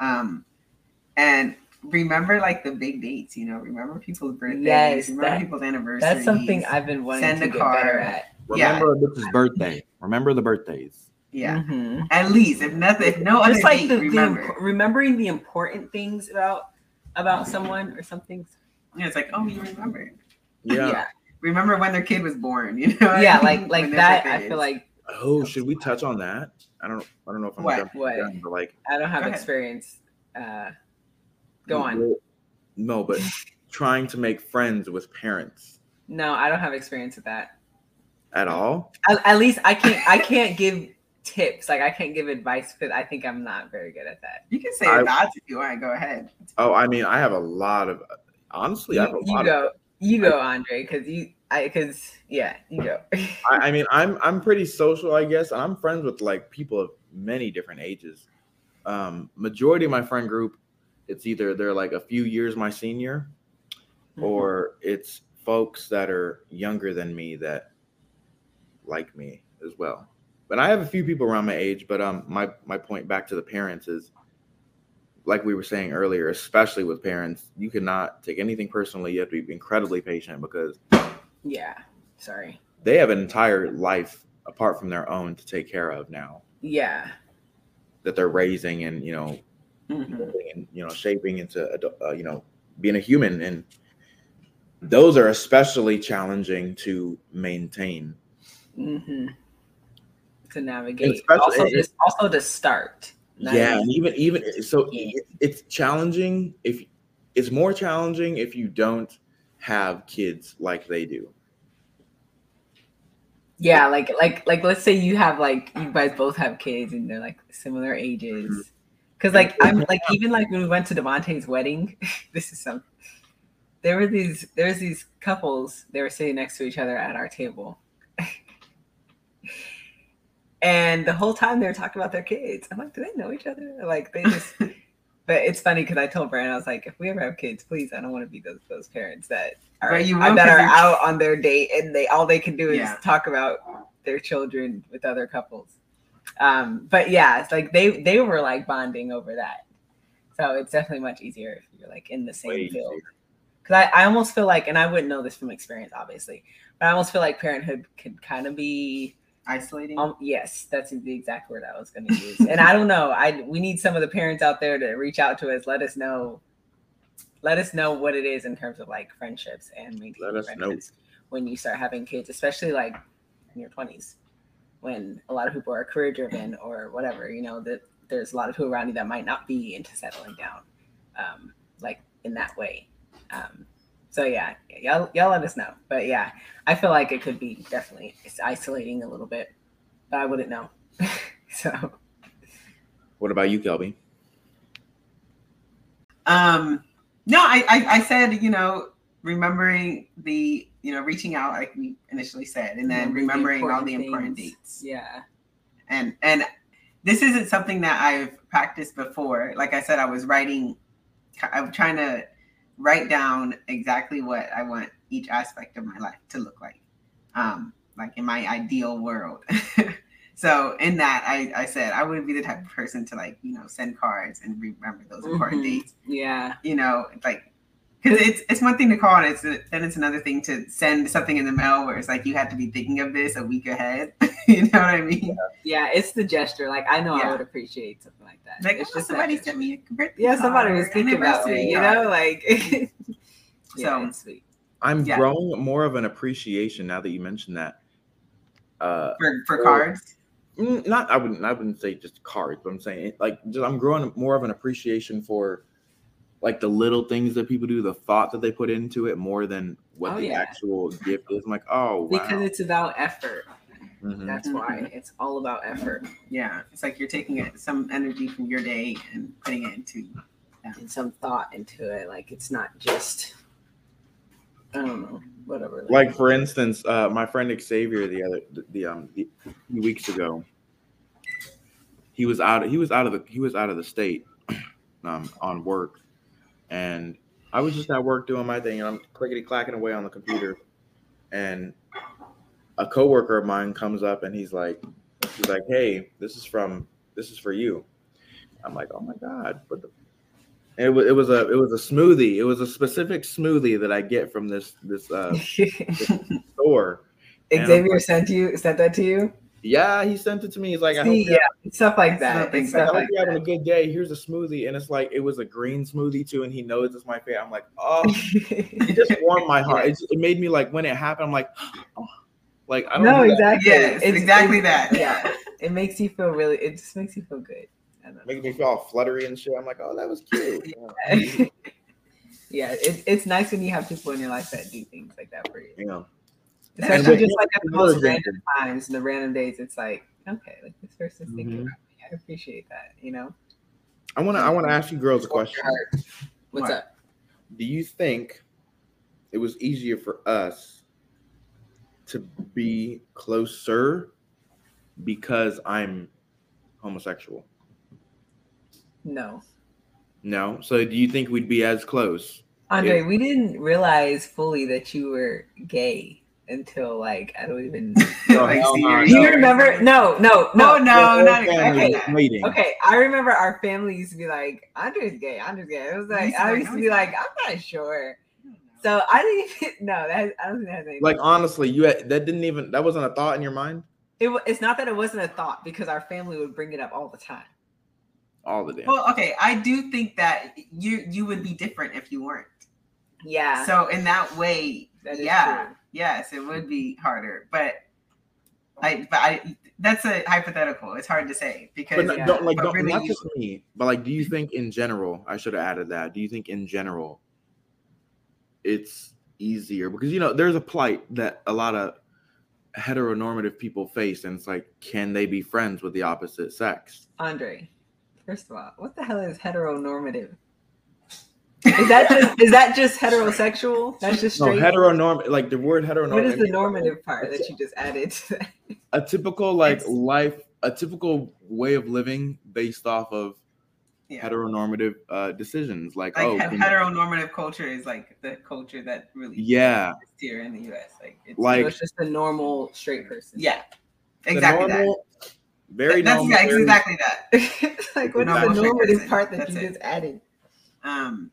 Speaker 1: Um, and remember like the big dates. You know, remember people's birthdays.
Speaker 3: Yes,
Speaker 1: remember
Speaker 3: that-
Speaker 1: people's anniversaries.
Speaker 3: that's something I've been wanting
Speaker 1: Send
Speaker 3: to
Speaker 1: a
Speaker 3: get better
Speaker 1: card.
Speaker 3: at.
Speaker 1: Yeah.
Speaker 2: Remember a bitch's birthday. Remember the birthdays.
Speaker 1: Yeah,
Speaker 3: Mhm.
Speaker 1: at least if nothing, if no other
Speaker 3: just like
Speaker 1: date,
Speaker 3: the, the
Speaker 1: remember.
Speaker 3: imp- remembering the important things about about someone or something.
Speaker 1: yeah, it's like oh, you remember.
Speaker 2: Yeah.
Speaker 3: yeah,
Speaker 1: Remember when their kid was born. You know.
Speaker 3: yeah, like like that. I feel like
Speaker 2: Oh, should we touch on that? I don't. I don't know if I'm
Speaker 1: What?
Speaker 3: What?
Speaker 2: the gun, but like,
Speaker 3: I don't have experience. Uh, go on.
Speaker 2: No, but trying to make friends with parents
Speaker 3: No, I don't have experience with that.
Speaker 2: at all.
Speaker 3: At, at least I can't. I can't give tips. Like I can't give advice because I think I'm not very good at that.
Speaker 1: You can say
Speaker 2: I-
Speaker 1: odds if you want. Go ahead.
Speaker 2: Oh, I mean, I have a lot of. Honestly, I have
Speaker 3: You,
Speaker 2: a
Speaker 3: you
Speaker 2: lot. Of,
Speaker 3: go. You go, Andre, because you. I because yeah, you go.
Speaker 2: I, I mean, I'm I'm pretty social, I guess. and I'm friends with like people of many different ages. Um, majority of my friend group, it's either they're like a few years my senior,
Speaker 3: Mm-hmm.
Speaker 2: or it's folks that are younger than me that like me as well. But I have a few people around my age. But um, my my point back to the parents is, like we were saying earlier, especially with parents, you cannot take anything personally. You have to be incredibly patient because
Speaker 3: yeah. Sorry.
Speaker 2: they have an entire life apart from their own to take care of now
Speaker 3: Yeah.
Speaker 2: that they're raising and you know
Speaker 1: Mhm.
Speaker 2: and you know shaping into uh, you know being a human and those are especially challenging to maintain
Speaker 3: hmm To navigate. Also,
Speaker 2: it-
Speaker 3: just, also to start.
Speaker 2: Yeah
Speaker 3: even-
Speaker 2: and even even so it- it's challenging if it's more challenging if you don't have kids like they do
Speaker 3: Yeah, like like like let's say you have like you guys both have kids and they're like similar ages. Cause like I'm like even like when we went to Devontae's wedding, this is some there were these there was these couples, they were sitting next to each other at our table. and the whole time they were talking about their kids. I'm like, do they know each other? Like they just but it's funny because I told Brandon, I was like, if we ever have kids, please, I don't want to be those those parents that are
Speaker 1: you
Speaker 3: uh,
Speaker 1: will
Speaker 3: are out on their date and they all they can do is
Speaker 1: Yeah.
Speaker 3: talk about their children with other couples. Um, but yeah, it's like they they were like bonding over that. So it's definitely much easier if you're like in the same
Speaker 2: Way
Speaker 3: field. Because I, I almost feel like, and I wouldn't know this from experience, obviously, but I almost feel like parenthood could kind of be
Speaker 1: Isolating.
Speaker 3: um, yes, that's the exact word I was going to use. and I don't know. I we need some of the parents out there to reach out to us. Let us know. Let us know what it is in terms of like friendships and maintaining
Speaker 2: Let us know.
Speaker 3: when you start having kids, especially like in your twenties, when a lot of people are career driven or whatever. You know that there's a lot of people around you that might not be into settling down, um, like in that way. Um, so yeah, y'all y'all let us know. But yeah, I feel like it could be definitely it's isolating a little bit, but I wouldn't know. so
Speaker 2: what about you kelby
Speaker 1: Um, no, I, I, I said, you know, remembering the, you know, reaching out like we initially said, and then
Speaker 3: Remembering the
Speaker 1: all the
Speaker 3: important things.
Speaker 1: dates.
Speaker 3: yeah,
Speaker 1: And and this isn't something that I've practiced before. Like I said, I was writing, I'm trying to write down exactly what I want each aspect of my life to look like, um, like in my ideal world. so in that, I, I said I wouldn't be the type of person to like, you know, send cards and remember those important
Speaker 3: Mhm.
Speaker 1: dates
Speaker 3: yeah,
Speaker 1: you know, like because it's it's one thing to call and it's then it's another thing to send something in the mail where it's like you have to be thinking of this a week ahead. you know what I mean?
Speaker 3: yeah. It's the gesture. Like I know I would appreciate something like that.
Speaker 1: Like
Speaker 3: it's
Speaker 1: oh,
Speaker 3: just
Speaker 1: somebody
Speaker 3: gesture.
Speaker 1: sent me a birthday
Speaker 3: Yeah, somebody was thinking about
Speaker 1: anniversary
Speaker 3: me. You know, like yeah,
Speaker 1: So-
Speaker 3: it's sweet.
Speaker 2: i'm
Speaker 1: Yeah.
Speaker 2: growing more of an appreciation now that you mentioned that uh
Speaker 1: for for
Speaker 2: Or-
Speaker 1: cards.
Speaker 2: Mm, not I wouldn't I wouldn't say just cards, but I'm saying like just, I'm growing more of an appreciation for like the little things that people do, the thought that they put into it more than what
Speaker 3: Oh,
Speaker 2: the
Speaker 3: yeah.
Speaker 2: actual gift is. I'm like, oh wow.
Speaker 3: Because it's about effort.
Speaker 2: Mhm.
Speaker 3: That's why it's all about effort
Speaker 1: Yeah, it's like you're taking it, some energy from your day and putting it into.
Speaker 3: and some thought into it. Like it's not just I don't know, whatever.
Speaker 2: like for instance, uh, my friend Xavier the other the, the um the, few weeks ago, he was out he was out of the he was out of the state um on work, and I was just at work doing my thing, and I'm clickety clacking away on the computer, and a coworker of mine comes up and he's like he's like, hey, this is from this is for you. I'm like, oh my god, but the it was it was a it was a smoothie. It was a specific smoothie that I get from this this uh, store.
Speaker 3: Xavier
Speaker 2: like-
Speaker 3: sent you sent that to you.
Speaker 2: Yeah, he sent it to me. He's like, I hope,
Speaker 3: See,
Speaker 2: you're,
Speaker 3: yeah, stuff like that.
Speaker 1: what
Speaker 3: It's
Speaker 1: they-
Speaker 2: I
Speaker 3: stuff
Speaker 2: hope
Speaker 3: like
Speaker 2: you're having a good day. Here's a smoothie, and it's like it was a green smoothie too, and he knows it's my favorite. I'm like, oh, it just warmed my heart. It, it made me like when it happened. I'm like, oh, Like I don't
Speaker 3: No,
Speaker 2: do that.
Speaker 3: exactly.
Speaker 1: Yes, exactly that.
Speaker 3: Yeah, it makes you feel really. It just makes you feel good. I don't.
Speaker 2: Makes me feel all fluttery and shit. I'm like, oh, that was cute.
Speaker 3: yeah, it, it's nice when you have people in your life that do things like that for you.
Speaker 2: you know.
Speaker 3: Especially
Speaker 2: with-
Speaker 3: just like at the most random
Speaker 2: example.
Speaker 3: times and the random days, it's like, okay, like this person's thinking
Speaker 2: Mhm.
Speaker 3: about me. I appreciate that, you know?
Speaker 2: I wanna I wanna ask you girls a question.
Speaker 3: What's
Speaker 1: What?
Speaker 3: up?
Speaker 2: Do you think it was easier for us to be closer because I'm homosexual?
Speaker 3: No.
Speaker 2: No. So do you think we'd be as close?
Speaker 3: Andre, we didn't realize fully that you were gay until like I don't even oh,
Speaker 1: like,
Speaker 2: hell
Speaker 1: senior
Speaker 2: no.
Speaker 3: You
Speaker 1: year.
Speaker 3: remember? No, no,
Speaker 1: No,
Speaker 3: oh,
Speaker 1: no,
Speaker 2: no,
Speaker 1: not
Speaker 2: whole family
Speaker 1: exactly
Speaker 2: was
Speaker 3: Okay, I remember our family used to be like, Andre's gay, Andre's gay. It was like I used to be like. I'm not sure. So I didn't even no, that I don't think that has anything.
Speaker 2: Like honestly, you had, that didn't even that wasn't a thought in your mind
Speaker 3: it, it's not that it wasn't a thought because our family would bring it up all the time.
Speaker 2: all the damn.
Speaker 1: Well, okay, I do think that you you would be different if you weren't.
Speaker 3: Yeah,
Speaker 1: So in that way,
Speaker 3: that is
Speaker 1: yeah,
Speaker 3: true.
Speaker 1: Yes, it would be harder. But I, but I, that's a hypothetical. It's hard to say because
Speaker 2: but
Speaker 3: yeah.
Speaker 2: don't, like
Speaker 1: but
Speaker 2: don't,
Speaker 1: really
Speaker 2: not just me, but like, do you mm-hmm. think in general? I should have added that. Do you think in general, it's easier because you know there's a plight that a lot of heteronormative people face, and it's like, can they be friends with the opposite sex?
Speaker 3: Andre, first of all, what the hell is heteronormative? Is that just is that just heterosexual? That's just straight.
Speaker 2: No,
Speaker 3: straight.
Speaker 2: heteronorm like the word heteronormative.
Speaker 3: what is the normative part that you just added
Speaker 2: a typical like
Speaker 1: It's-
Speaker 2: life, a typical way of living based off of
Speaker 1: yeah.
Speaker 2: heteronormative uh, decisions. Like,
Speaker 1: like
Speaker 2: oh,
Speaker 1: he-
Speaker 2: can-
Speaker 1: heteronormative culture is like the culture that really
Speaker 2: yeah,
Speaker 1: here in the U.S. Like, it's,
Speaker 2: Like-
Speaker 3: so it's just a normal straight person.
Speaker 1: yeah, exactly
Speaker 2: normal- very
Speaker 1: that. That's
Speaker 2: normal.
Speaker 1: exactly,
Speaker 2: very-
Speaker 1: exactly that.
Speaker 3: Like what's
Speaker 2: Normal
Speaker 3: the
Speaker 1: straight
Speaker 3: normative
Speaker 1: person.
Speaker 3: part that
Speaker 1: That's
Speaker 3: you
Speaker 1: it.
Speaker 3: just added?
Speaker 1: Um,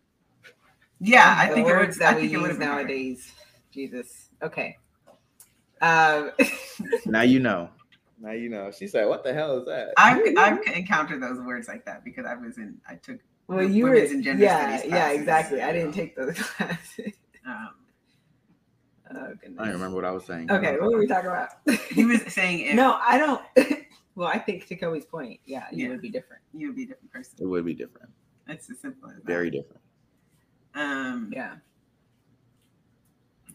Speaker 1: yeah, I think it would,
Speaker 3: words
Speaker 1: I
Speaker 3: that we
Speaker 1: think it would
Speaker 3: use
Speaker 1: have been harder.
Speaker 3: nowadays. Jesus. Okay. Um,
Speaker 2: Now you know. Now you know. She said, "What the hell is that?"
Speaker 1: I've I've encountered those words like that because I was in I took
Speaker 3: well, you were.
Speaker 1: in and gender
Speaker 3: Yeah,
Speaker 1: studies
Speaker 3: yeah,
Speaker 1: classes,
Speaker 3: exactly. I
Speaker 1: you
Speaker 3: didn't take those classes.
Speaker 1: um,
Speaker 3: Oh goodness.
Speaker 2: I don't remember what I was saying.
Speaker 3: Okay, what were we talking about?
Speaker 1: he was saying if
Speaker 3: no, I don't. well, I think to Kelby's point, yeah, you
Speaker 1: Yeah.
Speaker 3: would be different.
Speaker 1: you would be a different person.
Speaker 2: It would be different.
Speaker 1: It's as simple as that.
Speaker 2: Very different.
Speaker 1: Um,
Speaker 3: Yeah.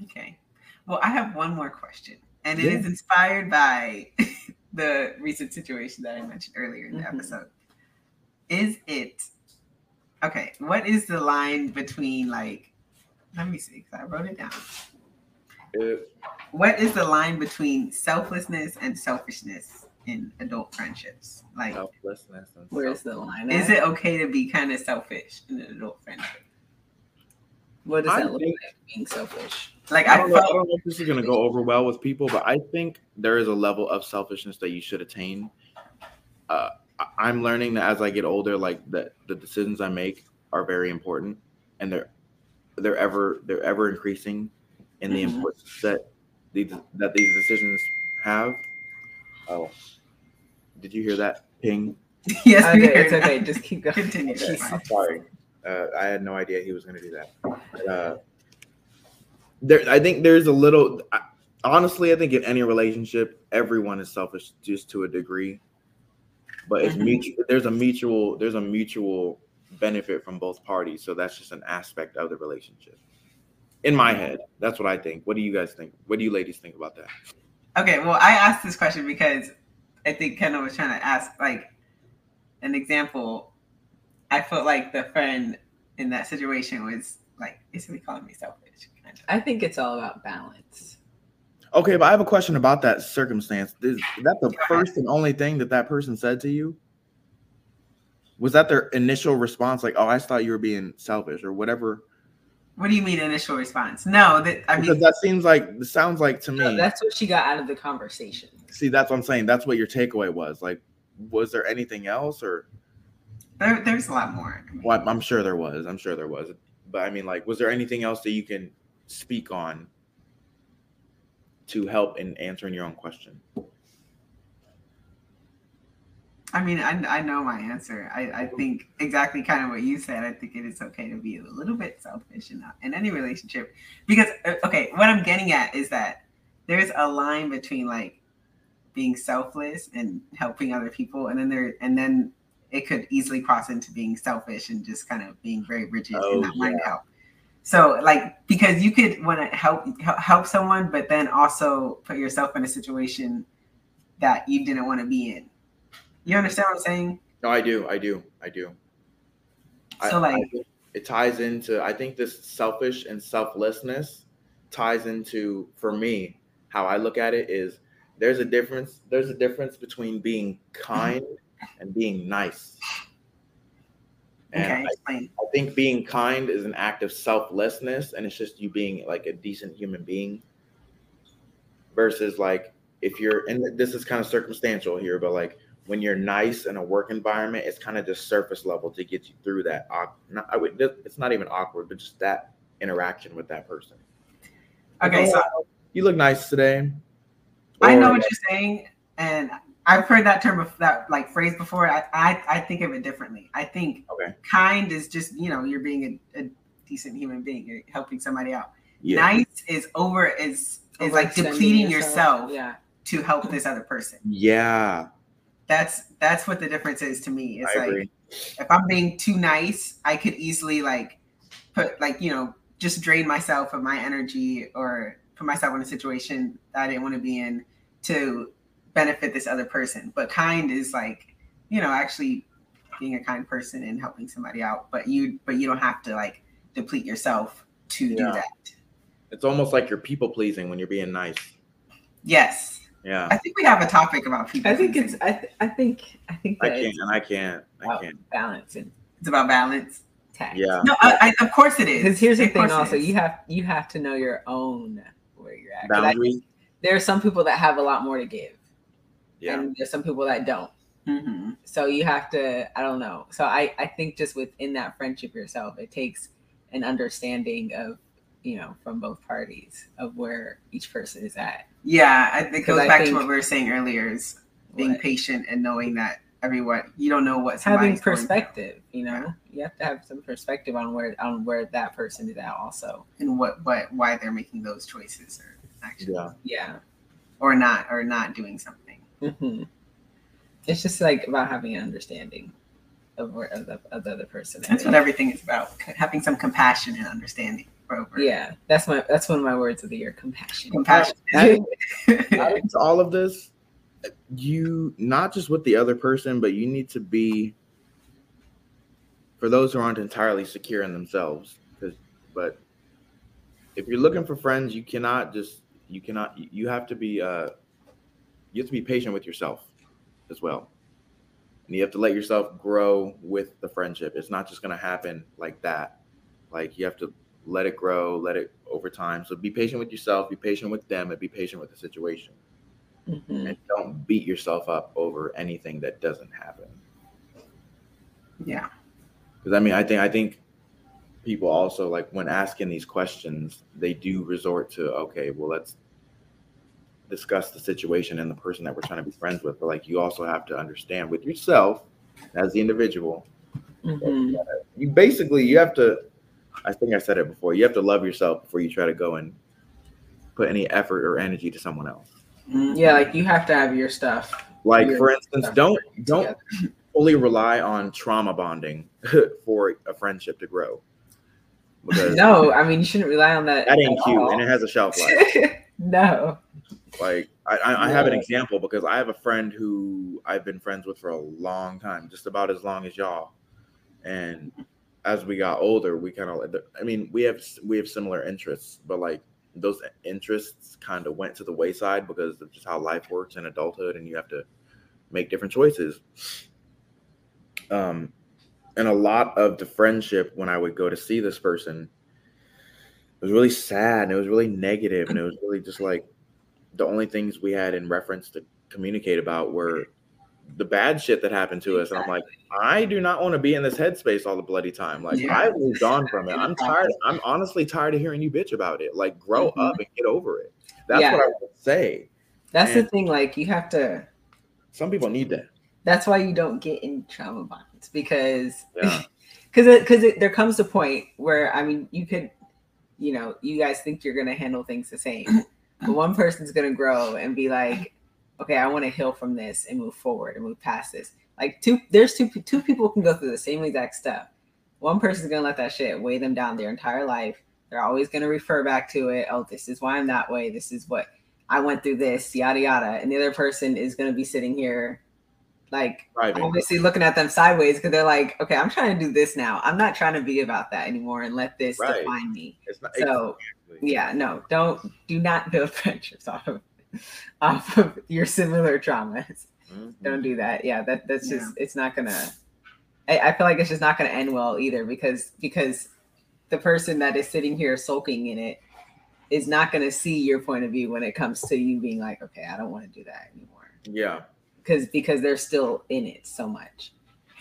Speaker 1: Okay. Well, I have one more question, and it
Speaker 2: Yeah.
Speaker 1: is inspired by the recent situation that I mentioned earlier in the
Speaker 3: Mhm.
Speaker 1: episode. Is it okay? What is the line between like? Let me see, because I wrote it down.
Speaker 2: It-
Speaker 1: What is the line between selflessness and selfishness in adult friendships? Like,
Speaker 2: selflessness and
Speaker 3: Where's
Speaker 2: self-
Speaker 3: the line?
Speaker 1: is it okay to be kind of selfish in an adult friendship?
Speaker 3: What does
Speaker 2: I
Speaker 3: that look
Speaker 2: think-
Speaker 3: like? Being selfish.
Speaker 1: Like,
Speaker 2: I
Speaker 1: I
Speaker 2: don't, know, I don't know if this is going to go over well with people, but I think there is a level of selfishness that you should attain. Uh, I- I'm learning that as I get older, like that the decisions I make are very important, and they're they're ever they're ever increasing in the
Speaker 3: Mhm.
Speaker 2: importance that these that these decisions have. Oh, did you hear that ping?
Speaker 1: yes,
Speaker 3: Okay, it's okay. Just keep going.
Speaker 1: Continue.
Speaker 2: Okay, I'm sorry. Uh, I had no idea he was going to do that. But, uh, there, I think there's a little. I, honestly, I think in any relationship, everyone is selfish just to a degree. But it's
Speaker 3: Mhm.
Speaker 2: mutual. There's a mutual. There's a mutual benefit from both parties. So that's just an aspect of the relationship. In my head, that's what I think. What do you guys think? What do you ladies think about that?
Speaker 1: Okay, well, I asked this question because I think Kendal was trying to ask, like, an example. I felt like the friend in that situation was like basically calling me selfish. Kind of.
Speaker 3: I think it's all about balance.
Speaker 2: Okay, but I have a question about that circumstance. Is that the first and only thing that that person said to you? Was that their initial response, like, "Oh, I thought you were being selfish" or whatever?
Speaker 1: What do you mean initial response? No, that I
Speaker 2: Because
Speaker 1: mean,
Speaker 2: that seems like it sounds like to me.
Speaker 3: So that's what she got out of the conversation.
Speaker 2: see, that's what I'm saying. That's what your takeaway was. Like, was there anything else, or
Speaker 1: there, there's a lot more.
Speaker 2: Well, I'm sure there was. I'm sure there was. But I mean, like, was there anything else that you can speak on to help in answering your own question?
Speaker 1: I mean, I, I know my answer. I, I think exactly kind of what you said. I think it is okay to be a little bit selfish in, in any relationship because, uh, okay, what I'm getting at is that there's a line between like being selfless and helping other people, and then there and then it could easily cross into being selfish and just kind of being very rigid
Speaker 2: Oh,
Speaker 1: and not wanting to
Speaker 2: yeah.
Speaker 1: help. So like because you could want to help help- someone, but then also put yourself in a situation that you didn't want to be in. You understand what I'm saying?
Speaker 2: No, I do. I do. I do. I-
Speaker 1: So, like-
Speaker 2: I it ties into. I think this selfish and selflessness ties into for me how I look at it is there's a difference. There's a difference between being kind and being nice. And
Speaker 1: Okay,
Speaker 2: I. I think being kind is an act of selflessness, and it's just you being like a decent human being. Versus like if you're, and this is kind of circumstantial here, but like when you're nice in a work environment, it's kind of just surface level to get you through that. Not, I would, it's not even awkward, but just that interaction with that person.
Speaker 1: Okay, so
Speaker 2: You look nice today.
Speaker 1: I know what you're saying, and I've heard that term, bef- that like phrase before. I, I, I think of it differently. I think
Speaker 2: Okay.
Speaker 1: kind is just you know you're being a, a decent human being, you're helping somebody out.
Speaker 2: Yeah.
Speaker 1: Nice is over is is like
Speaker 3: Overextending
Speaker 1: depleting yourself
Speaker 3: Yeah.
Speaker 1: to help this other person.
Speaker 2: Yeah.
Speaker 1: That's that's what the difference is to me. It's
Speaker 2: I
Speaker 1: like
Speaker 2: agree.
Speaker 1: if I'm being too nice, I could easily like put like you know just drain myself of my energy or put myself in a situation that I didn't want to be in to benefit this other person. But kind is like you know actually being a kind person and helping somebody out. But you but you don't have to like deplete yourself to do that.
Speaker 2: It's almost like you're people pleasing when you're being nice.
Speaker 1: Yes,
Speaker 2: Yeah.
Speaker 1: I think we have a topic about people.
Speaker 3: I think it's. I. Th- I think. I think
Speaker 2: I can't. And I can't. I can't.
Speaker 3: balance and
Speaker 1: it's about balance.
Speaker 3: tact.
Speaker 2: Yeah.
Speaker 1: No, I, I, of course it is.
Speaker 3: Because here's the
Speaker 1: Of
Speaker 3: thing. Also, you have you have to know your own where you're at. 'Cause I there are some people that have a lot more to give,
Speaker 2: Yeah.
Speaker 3: and there's some people that don't.
Speaker 1: Mhm.
Speaker 3: So you have to. I don't know. So I. I think just within that friendship yourself, it takes an understanding of you know from both parties of where each person is at.
Speaker 1: Yeah, I think it
Speaker 3: 'Cause
Speaker 1: goes
Speaker 3: I
Speaker 1: back to what we were saying earlier is being
Speaker 3: What-
Speaker 1: patient and knowing that everyone you don't know what's
Speaker 3: having
Speaker 1: somebody's going
Speaker 3: perspective you know you have to have some perspective on where on where that person is at also
Speaker 1: and what what why they're making those choices or actions
Speaker 2: Yeah.
Speaker 3: yeah
Speaker 1: or not or not doing something.
Speaker 3: Hmm it's just like about having an understanding of where of the, of the other person
Speaker 1: That's what everything is about. Having some compassion and understanding over
Speaker 3: yeah that's my that's one of my words of the year compassion
Speaker 1: compassion.
Speaker 2: Adding- adding to all of this, you not just with the other person, but you need to be for those who aren't entirely secure in themselves. 'cause- but if you're looking for friends, you cannot just you cannot you have to be uh you have to be patient with yourself as well. And you have to let yourself grow with the friendship. It's not just gonna happen like that. Like you have to let it grow, let it over time. So be patient with yourself, be patient with them, and be patient with the situation.
Speaker 3: Mhm.
Speaker 2: And don't beat yourself up over anything that doesn't happen.
Speaker 1: yeah.
Speaker 2: Because I mean, I think I think people also like when asking these questions, they do resort to okay, well, let's discuss the situation and the person that we're trying to be friends with. But like, you also have to understand with yourself as the individual.
Speaker 3: Mhm.
Speaker 2: You basically you have to. I think I said it before. You have to love yourself before you try to go and put any effort or energy to someone else.
Speaker 1: Mhm.
Speaker 3: yeah like you have to have your stuff
Speaker 2: Like
Speaker 3: Your
Speaker 2: for instance, don't don't
Speaker 3: together.
Speaker 2: fully rely on trauma bonding for a friendship to grow. Because
Speaker 3: no i mean you shouldn't rely on that
Speaker 2: that ain't cute
Speaker 3: all.
Speaker 2: and it has a shelf life.
Speaker 3: no
Speaker 2: Like I, I, I have an example because I have a friend who I've been friends with for a long time, just about as long as y'all. And as we got older, we kind of I mean, we have we have similar interests, but like those interests kind of went to the wayside because of just how life works in adulthood and you have to make different choices. Um and a lot of the friendship when I would go to see this person it was really sad and it was really negative and it was really just like the only things we had in reference to communicate about were the bad shit that happened to us. And i'm like i do not want to be in this headspace all the bloody time. Like
Speaker 1: Yeah.
Speaker 2: i've moved on from it. I'm tired. I'm honestly tired of hearing you bitch about it. Like grow
Speaker 1: Mhm.
Speaker 2: up and get over it. That's
Speaker 3: Yeah.
Speaker 2: what i would say.
Speaker 3: That's the thing like you have to
Speaker 2: some people need that.
Speaker 3: That's why you don't get in trauma bonds because
Speaker 2: Yeah.
Speaker 3: because because there comes a point where I mean you could you know you guys think you're gonna handle things the same, but one person's gonna grow and be like, okay, I want to heal from this and move forward and move past this. Like two, there's two two people can go through the same exact stuff. One person's gonna let that shit weigh them down their entire life. They're always gonna refer back to it. Oh, this is why I'm that way. This is what I went through. This yada yada. And the other person is gonna be sitting here, like
Speaker 2: Thriving.
Speaker 3: obviously looking at them sideways because they're like, okay, I'm trying to do this now. I'm not trying to be about that anymore and let this
Speaker 2: Right.
Speaker 3: define me.
Speaker 2: Not,
Speaker 3: So. Yeah, no, don't do not build friendships off of off of your similar traumas.
Speaker 2: Mhm.
Speaker 3: Don't do that. Yeah, that that's just it's not gonna. I, I feel like it's just not gonna end well either because because the person that is sitting here sulking in it is not gonna see your point of view when it comes to you being like, okay, I don't want to do that anymore
Speaker 2: Yeah.
Speaker 3: because because they're still in it so much.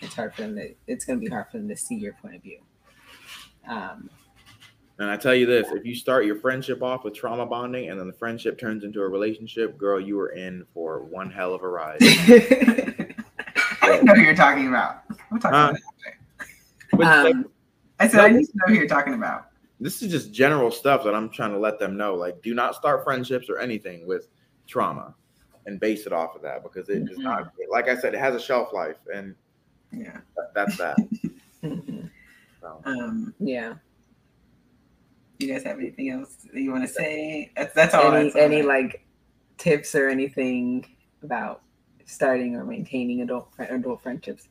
Speaker 3: It's hard for them to. It's gonna be hard for them to see your point of view. Um,
Speaker 2: And I tell you this: if you start your friendship off with trauma bonding, and then the friendship turns into a relationship, girl, you are in for one hell of a ride.
Speaker 1: I didn't know who you're talking about. We'll talk
Speaker 2: Huh?
Speaker 1: about that.
Speaker 3: Um,
Speaker 1: I said I need to know who you're talking about.
Speaker 2: this is just general stuff that I'm trying to let them know. Like, do not start friendships or anything with trauma, and base it off of that because it is not. Like I said, it has a shelf life, and
Speaker 1: Yeah.
Speaker 2: that- that's that. So,
Speaker 1: Um.
Speaker 3: yeah.
Speaker 1: You guys have anything else that you want to say? That's that's all.
Speaker 3: any
Speaker 1: that's all
Speaker 3: any
Speaker 1: I-
Speaker 3: like tips or anything about starting or maintaining adult adult friendships?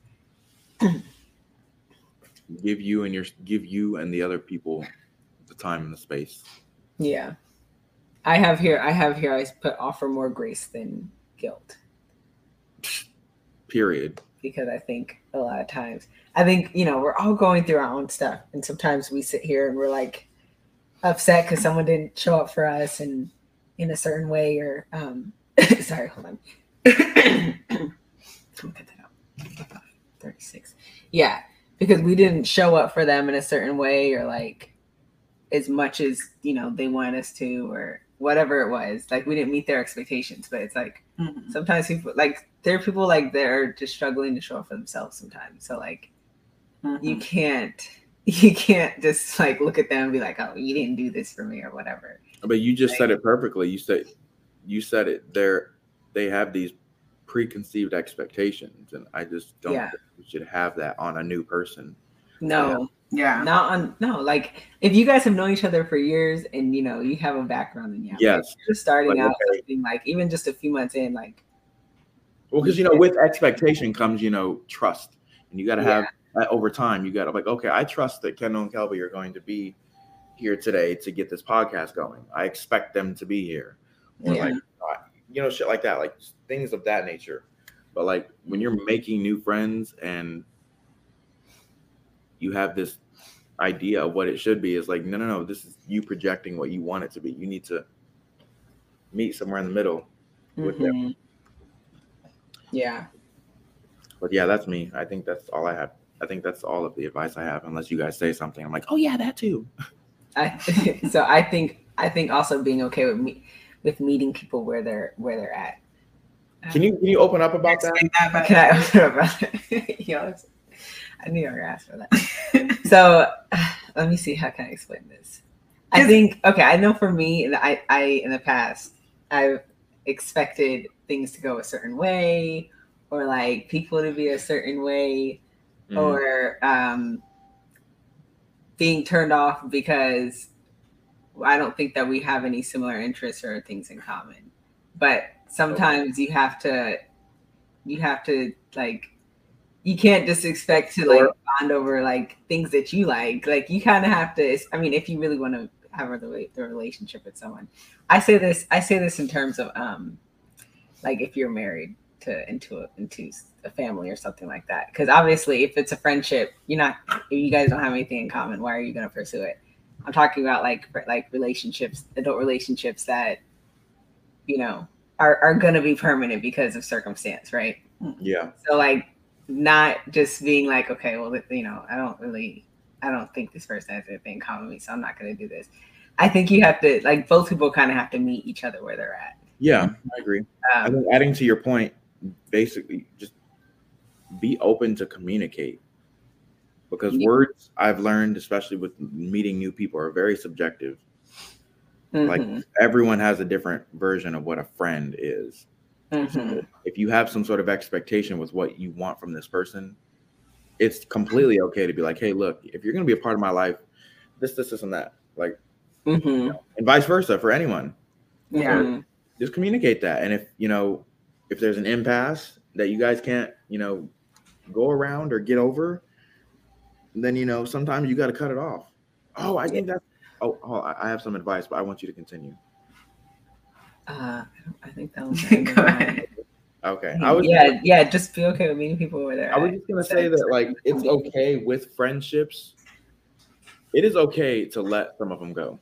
Speaker 2: give you and your give you and the other people the time and the space.
Speaker 3: Yeah, I have here. I have here. I put offer more grace than guilt
Speaker 2: Period.
Speaker 3: because I think a lot of times I think you know we're all going through our own stuff, and sometimes we sit here and we're like upset because someone didn't show up for us and in a certain way or um sorry hold on Cut that out. 36 yeah because we didn't show up for them in a certain way or like as much as you know they wanted us to or whatever it was like we didn't meet their expectations but it's like
Speaker 1: Mhm.
Speaker 3: sometimes people like there are people like they're just struggling to show up for themselves sometimes so like you
Speaker 1: Mhm.
Speaker 3: can't you can't just like look at them and be like oh you didn't do this for me or whatever
Speaker 2: But you just said it perfectly. You said you said it. They're they have these preconceived expectations, and I just don't
Speaker 3: Yeah.
Speaker 2: think we should have that on a new person.
Speaker 3: no
Speaker 1: Yeah.
Speaker 3: not on no like if you guys have known each other for years and you know you have a background in yeah
Speaker 2: Yes.
Speaker 3: you're just starting
Speaker 2: Like,
Speaker 3: out
Speaker 2: okay.
Speaker 3: something like even just a few months in like
Speaker 2: Well, because you know, with expectation comes you know trust, and you got to
Speaker 3: Yeah.
Speaker 2: Have over time. You got to like, okay, I trust that Kendal and Kelby are going to be here today to get this podcast going. I expect them to be here, or
Speaker 3: Yeah.
Speaker 2: like, uh, you know, shit like that, like things of that nature. But like when you're making new friends and you have this idea of what it should be, is like, no, no, no, this is you projecting what you want it to be. You need to meet somewhere in the middle. With them.
Speaker 3: mhm. yeah
Speaker 2: But yeah, that's me. I think that's all I have. I think that's all of the advice I have. Unless you guys say something, I'm like, oh yeah, that too.
Speaker 3: I so I think I think also being okay with me with meeting people where they're where they're at.
Speaker 2: Can you can you open up about that?
Speaker 1: That, but-
Speaker 3: Can I open up about it? Yo, I knew you were gonna ask for that. So let me see how can I explain this. I think okay, I know for me, and I, I in the past, I've expected things to go a certain way, or like people to be a certain way,
Speaker 2: Mm.
Speaker 3: or um, being turned off because I don't think that we have any similar interests or things in common. But sometimes you have to, you have to like, you can't just expect to like bond over like things that you like. Like you kind of have to. I mean, if you really want to have a the relationship with someone, I say this. I say this in terms of um, like if you're married to into a into a family or something like that. Because obviously, if it's a friendship, you're not. If you guys don't have anything in common, why are you going to pursue it? I'm talking about like like relationships, adult relationships that you know are are going to be permanent because of circumstance, right?
Speaker 2: Yeah.
Speaker 3: So like not just being like, okay, well, you know, I don't really, I don't think this person has anything in common with me, so I'm not going to do this. I think you have to like both people kind of have to meet each other where they're at.
Speaker 2: Yeah, I agree. I
Speaker 3: Um,
Speaker 2: think adding to your point, basically, just be open to communicate. Because
Speaker 3: Yeah.
Speaker 2: words I've learned, especially with meeting new people, are very subjective. Like
Speaker 3: Mhm.
Speaker 2: everyone has a different version of what a friend is.
Speaker 3: Mhm.
Speaker 2: If you have some sort of expectation with what you want from this person, it's completely okay to be like, hey, look, if you're gonna be a part of my life, this, this, this, and that. Like,
Speaker 3: Mhm.
Speaker 2: and vice versa for anyone.
Speaker 1: Yeah.
Speaker 3: Mhm.
Speaker 2: Just communicate that. And if you know, if there's an impasse that you guys can't, you know, go around or get over, then you know, sometimes you gotta cut it off. Oh, I think that's oh, oh I I have some advice, but I want you to continue.
Speaker 3: Uh, I don't- I think that was
Speaker 1: Go ahead.
Speaker 2: Okay. I was
Speaker 3: yeah, yeah. Just be okay with meeting people over they're.
Speaker 2: I was just gonna say that like it's okay with friendships. It is okay to let some of them go.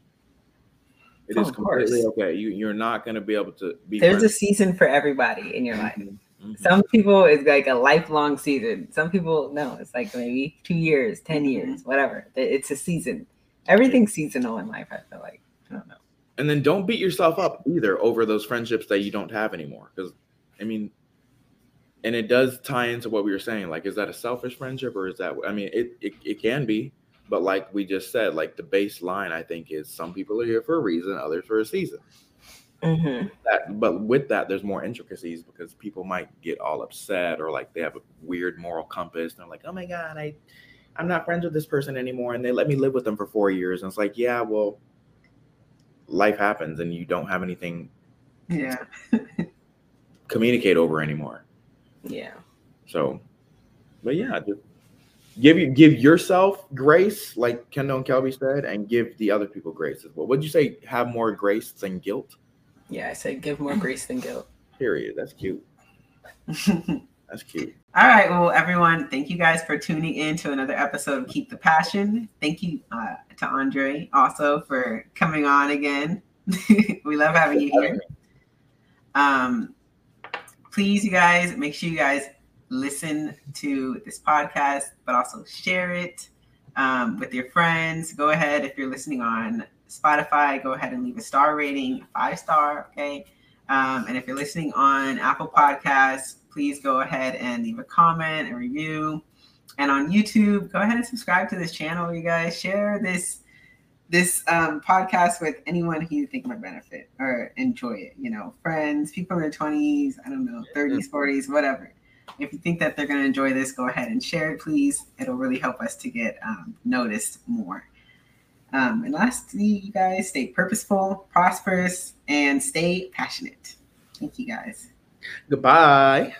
Speaker 2: It
Speaker 3: Oh,
Speaker 2: is completely okay. You you're not gonna be able to be.
Speaker 3: There's a season for everybody in your life.
Speaker 2: Mhm, mhm.
Speaker 3: Some people it's like a lifelong season. Some people no, it's like maybe two years, ten
Speaker 2: Mm-hmm.
Speaker 3: years, whatever. It's a season. Everything's seasonal in life. I feel like I don't know.
Speaker 2: And then don't beat yourself up either over those friendships that you don't have anymore. Because I mean, and it does tie into what we were saying. Like, is that a selfish friendship or is that? I mean, it it, it can be, but like we just said, like the baseline I think is some people are here for a reason, others for a season.
Speaker 3: Mm-hmm.
Speaker 2: that but with that there's more intricacies because people might get all upset or like they have a weird moral compass and they're like oh my god i i'm not friends with this person anymore and they let me live with them for four years and it's like yeah well life happens and you don't have anything
Speaker 1: Yeah.
Speaker 2: communicate over anymore
Speaker 3: Yeah.
Speaker 2: so but yeah just give you give yourself grace like kendal and kelby said and give the other people grace as well would you say have more grace than guilt
Speaker 3: Yeah. I said give more grace than guilt.
Speaker 2: period that's cute that's cute
Speaker 1: All right, well, everyone, thank you guys for tuning in to another episode of Keep the Passion. Thank you uh, to Andre also for coming on again. we love having you here. Um, please, you guys, make sure you guys listen to this podcast, but also share it um, with your friends. Go ahead if you're listening on Spotify, go ahead and leave a star rating, five star, okay. Um, and if you're listening on Apple Podcasts, please go ahead and leave a comment and review. And on YouTube, go ahead and subscribe to this channel, you guys. Share this this um, podcast with anyone who you think might benefit or enjoy it. You know, friends, people in their twenties, I don't know, thirties, forties, whatever. If you think that they're going to enjoy this, go ahead and share it, please. It'll really help us to get um, noticed more. Um, and lastly, you guys stay purposeful, prosperous, and stay passionate. Thank you guys.
Speaker 2: goodbye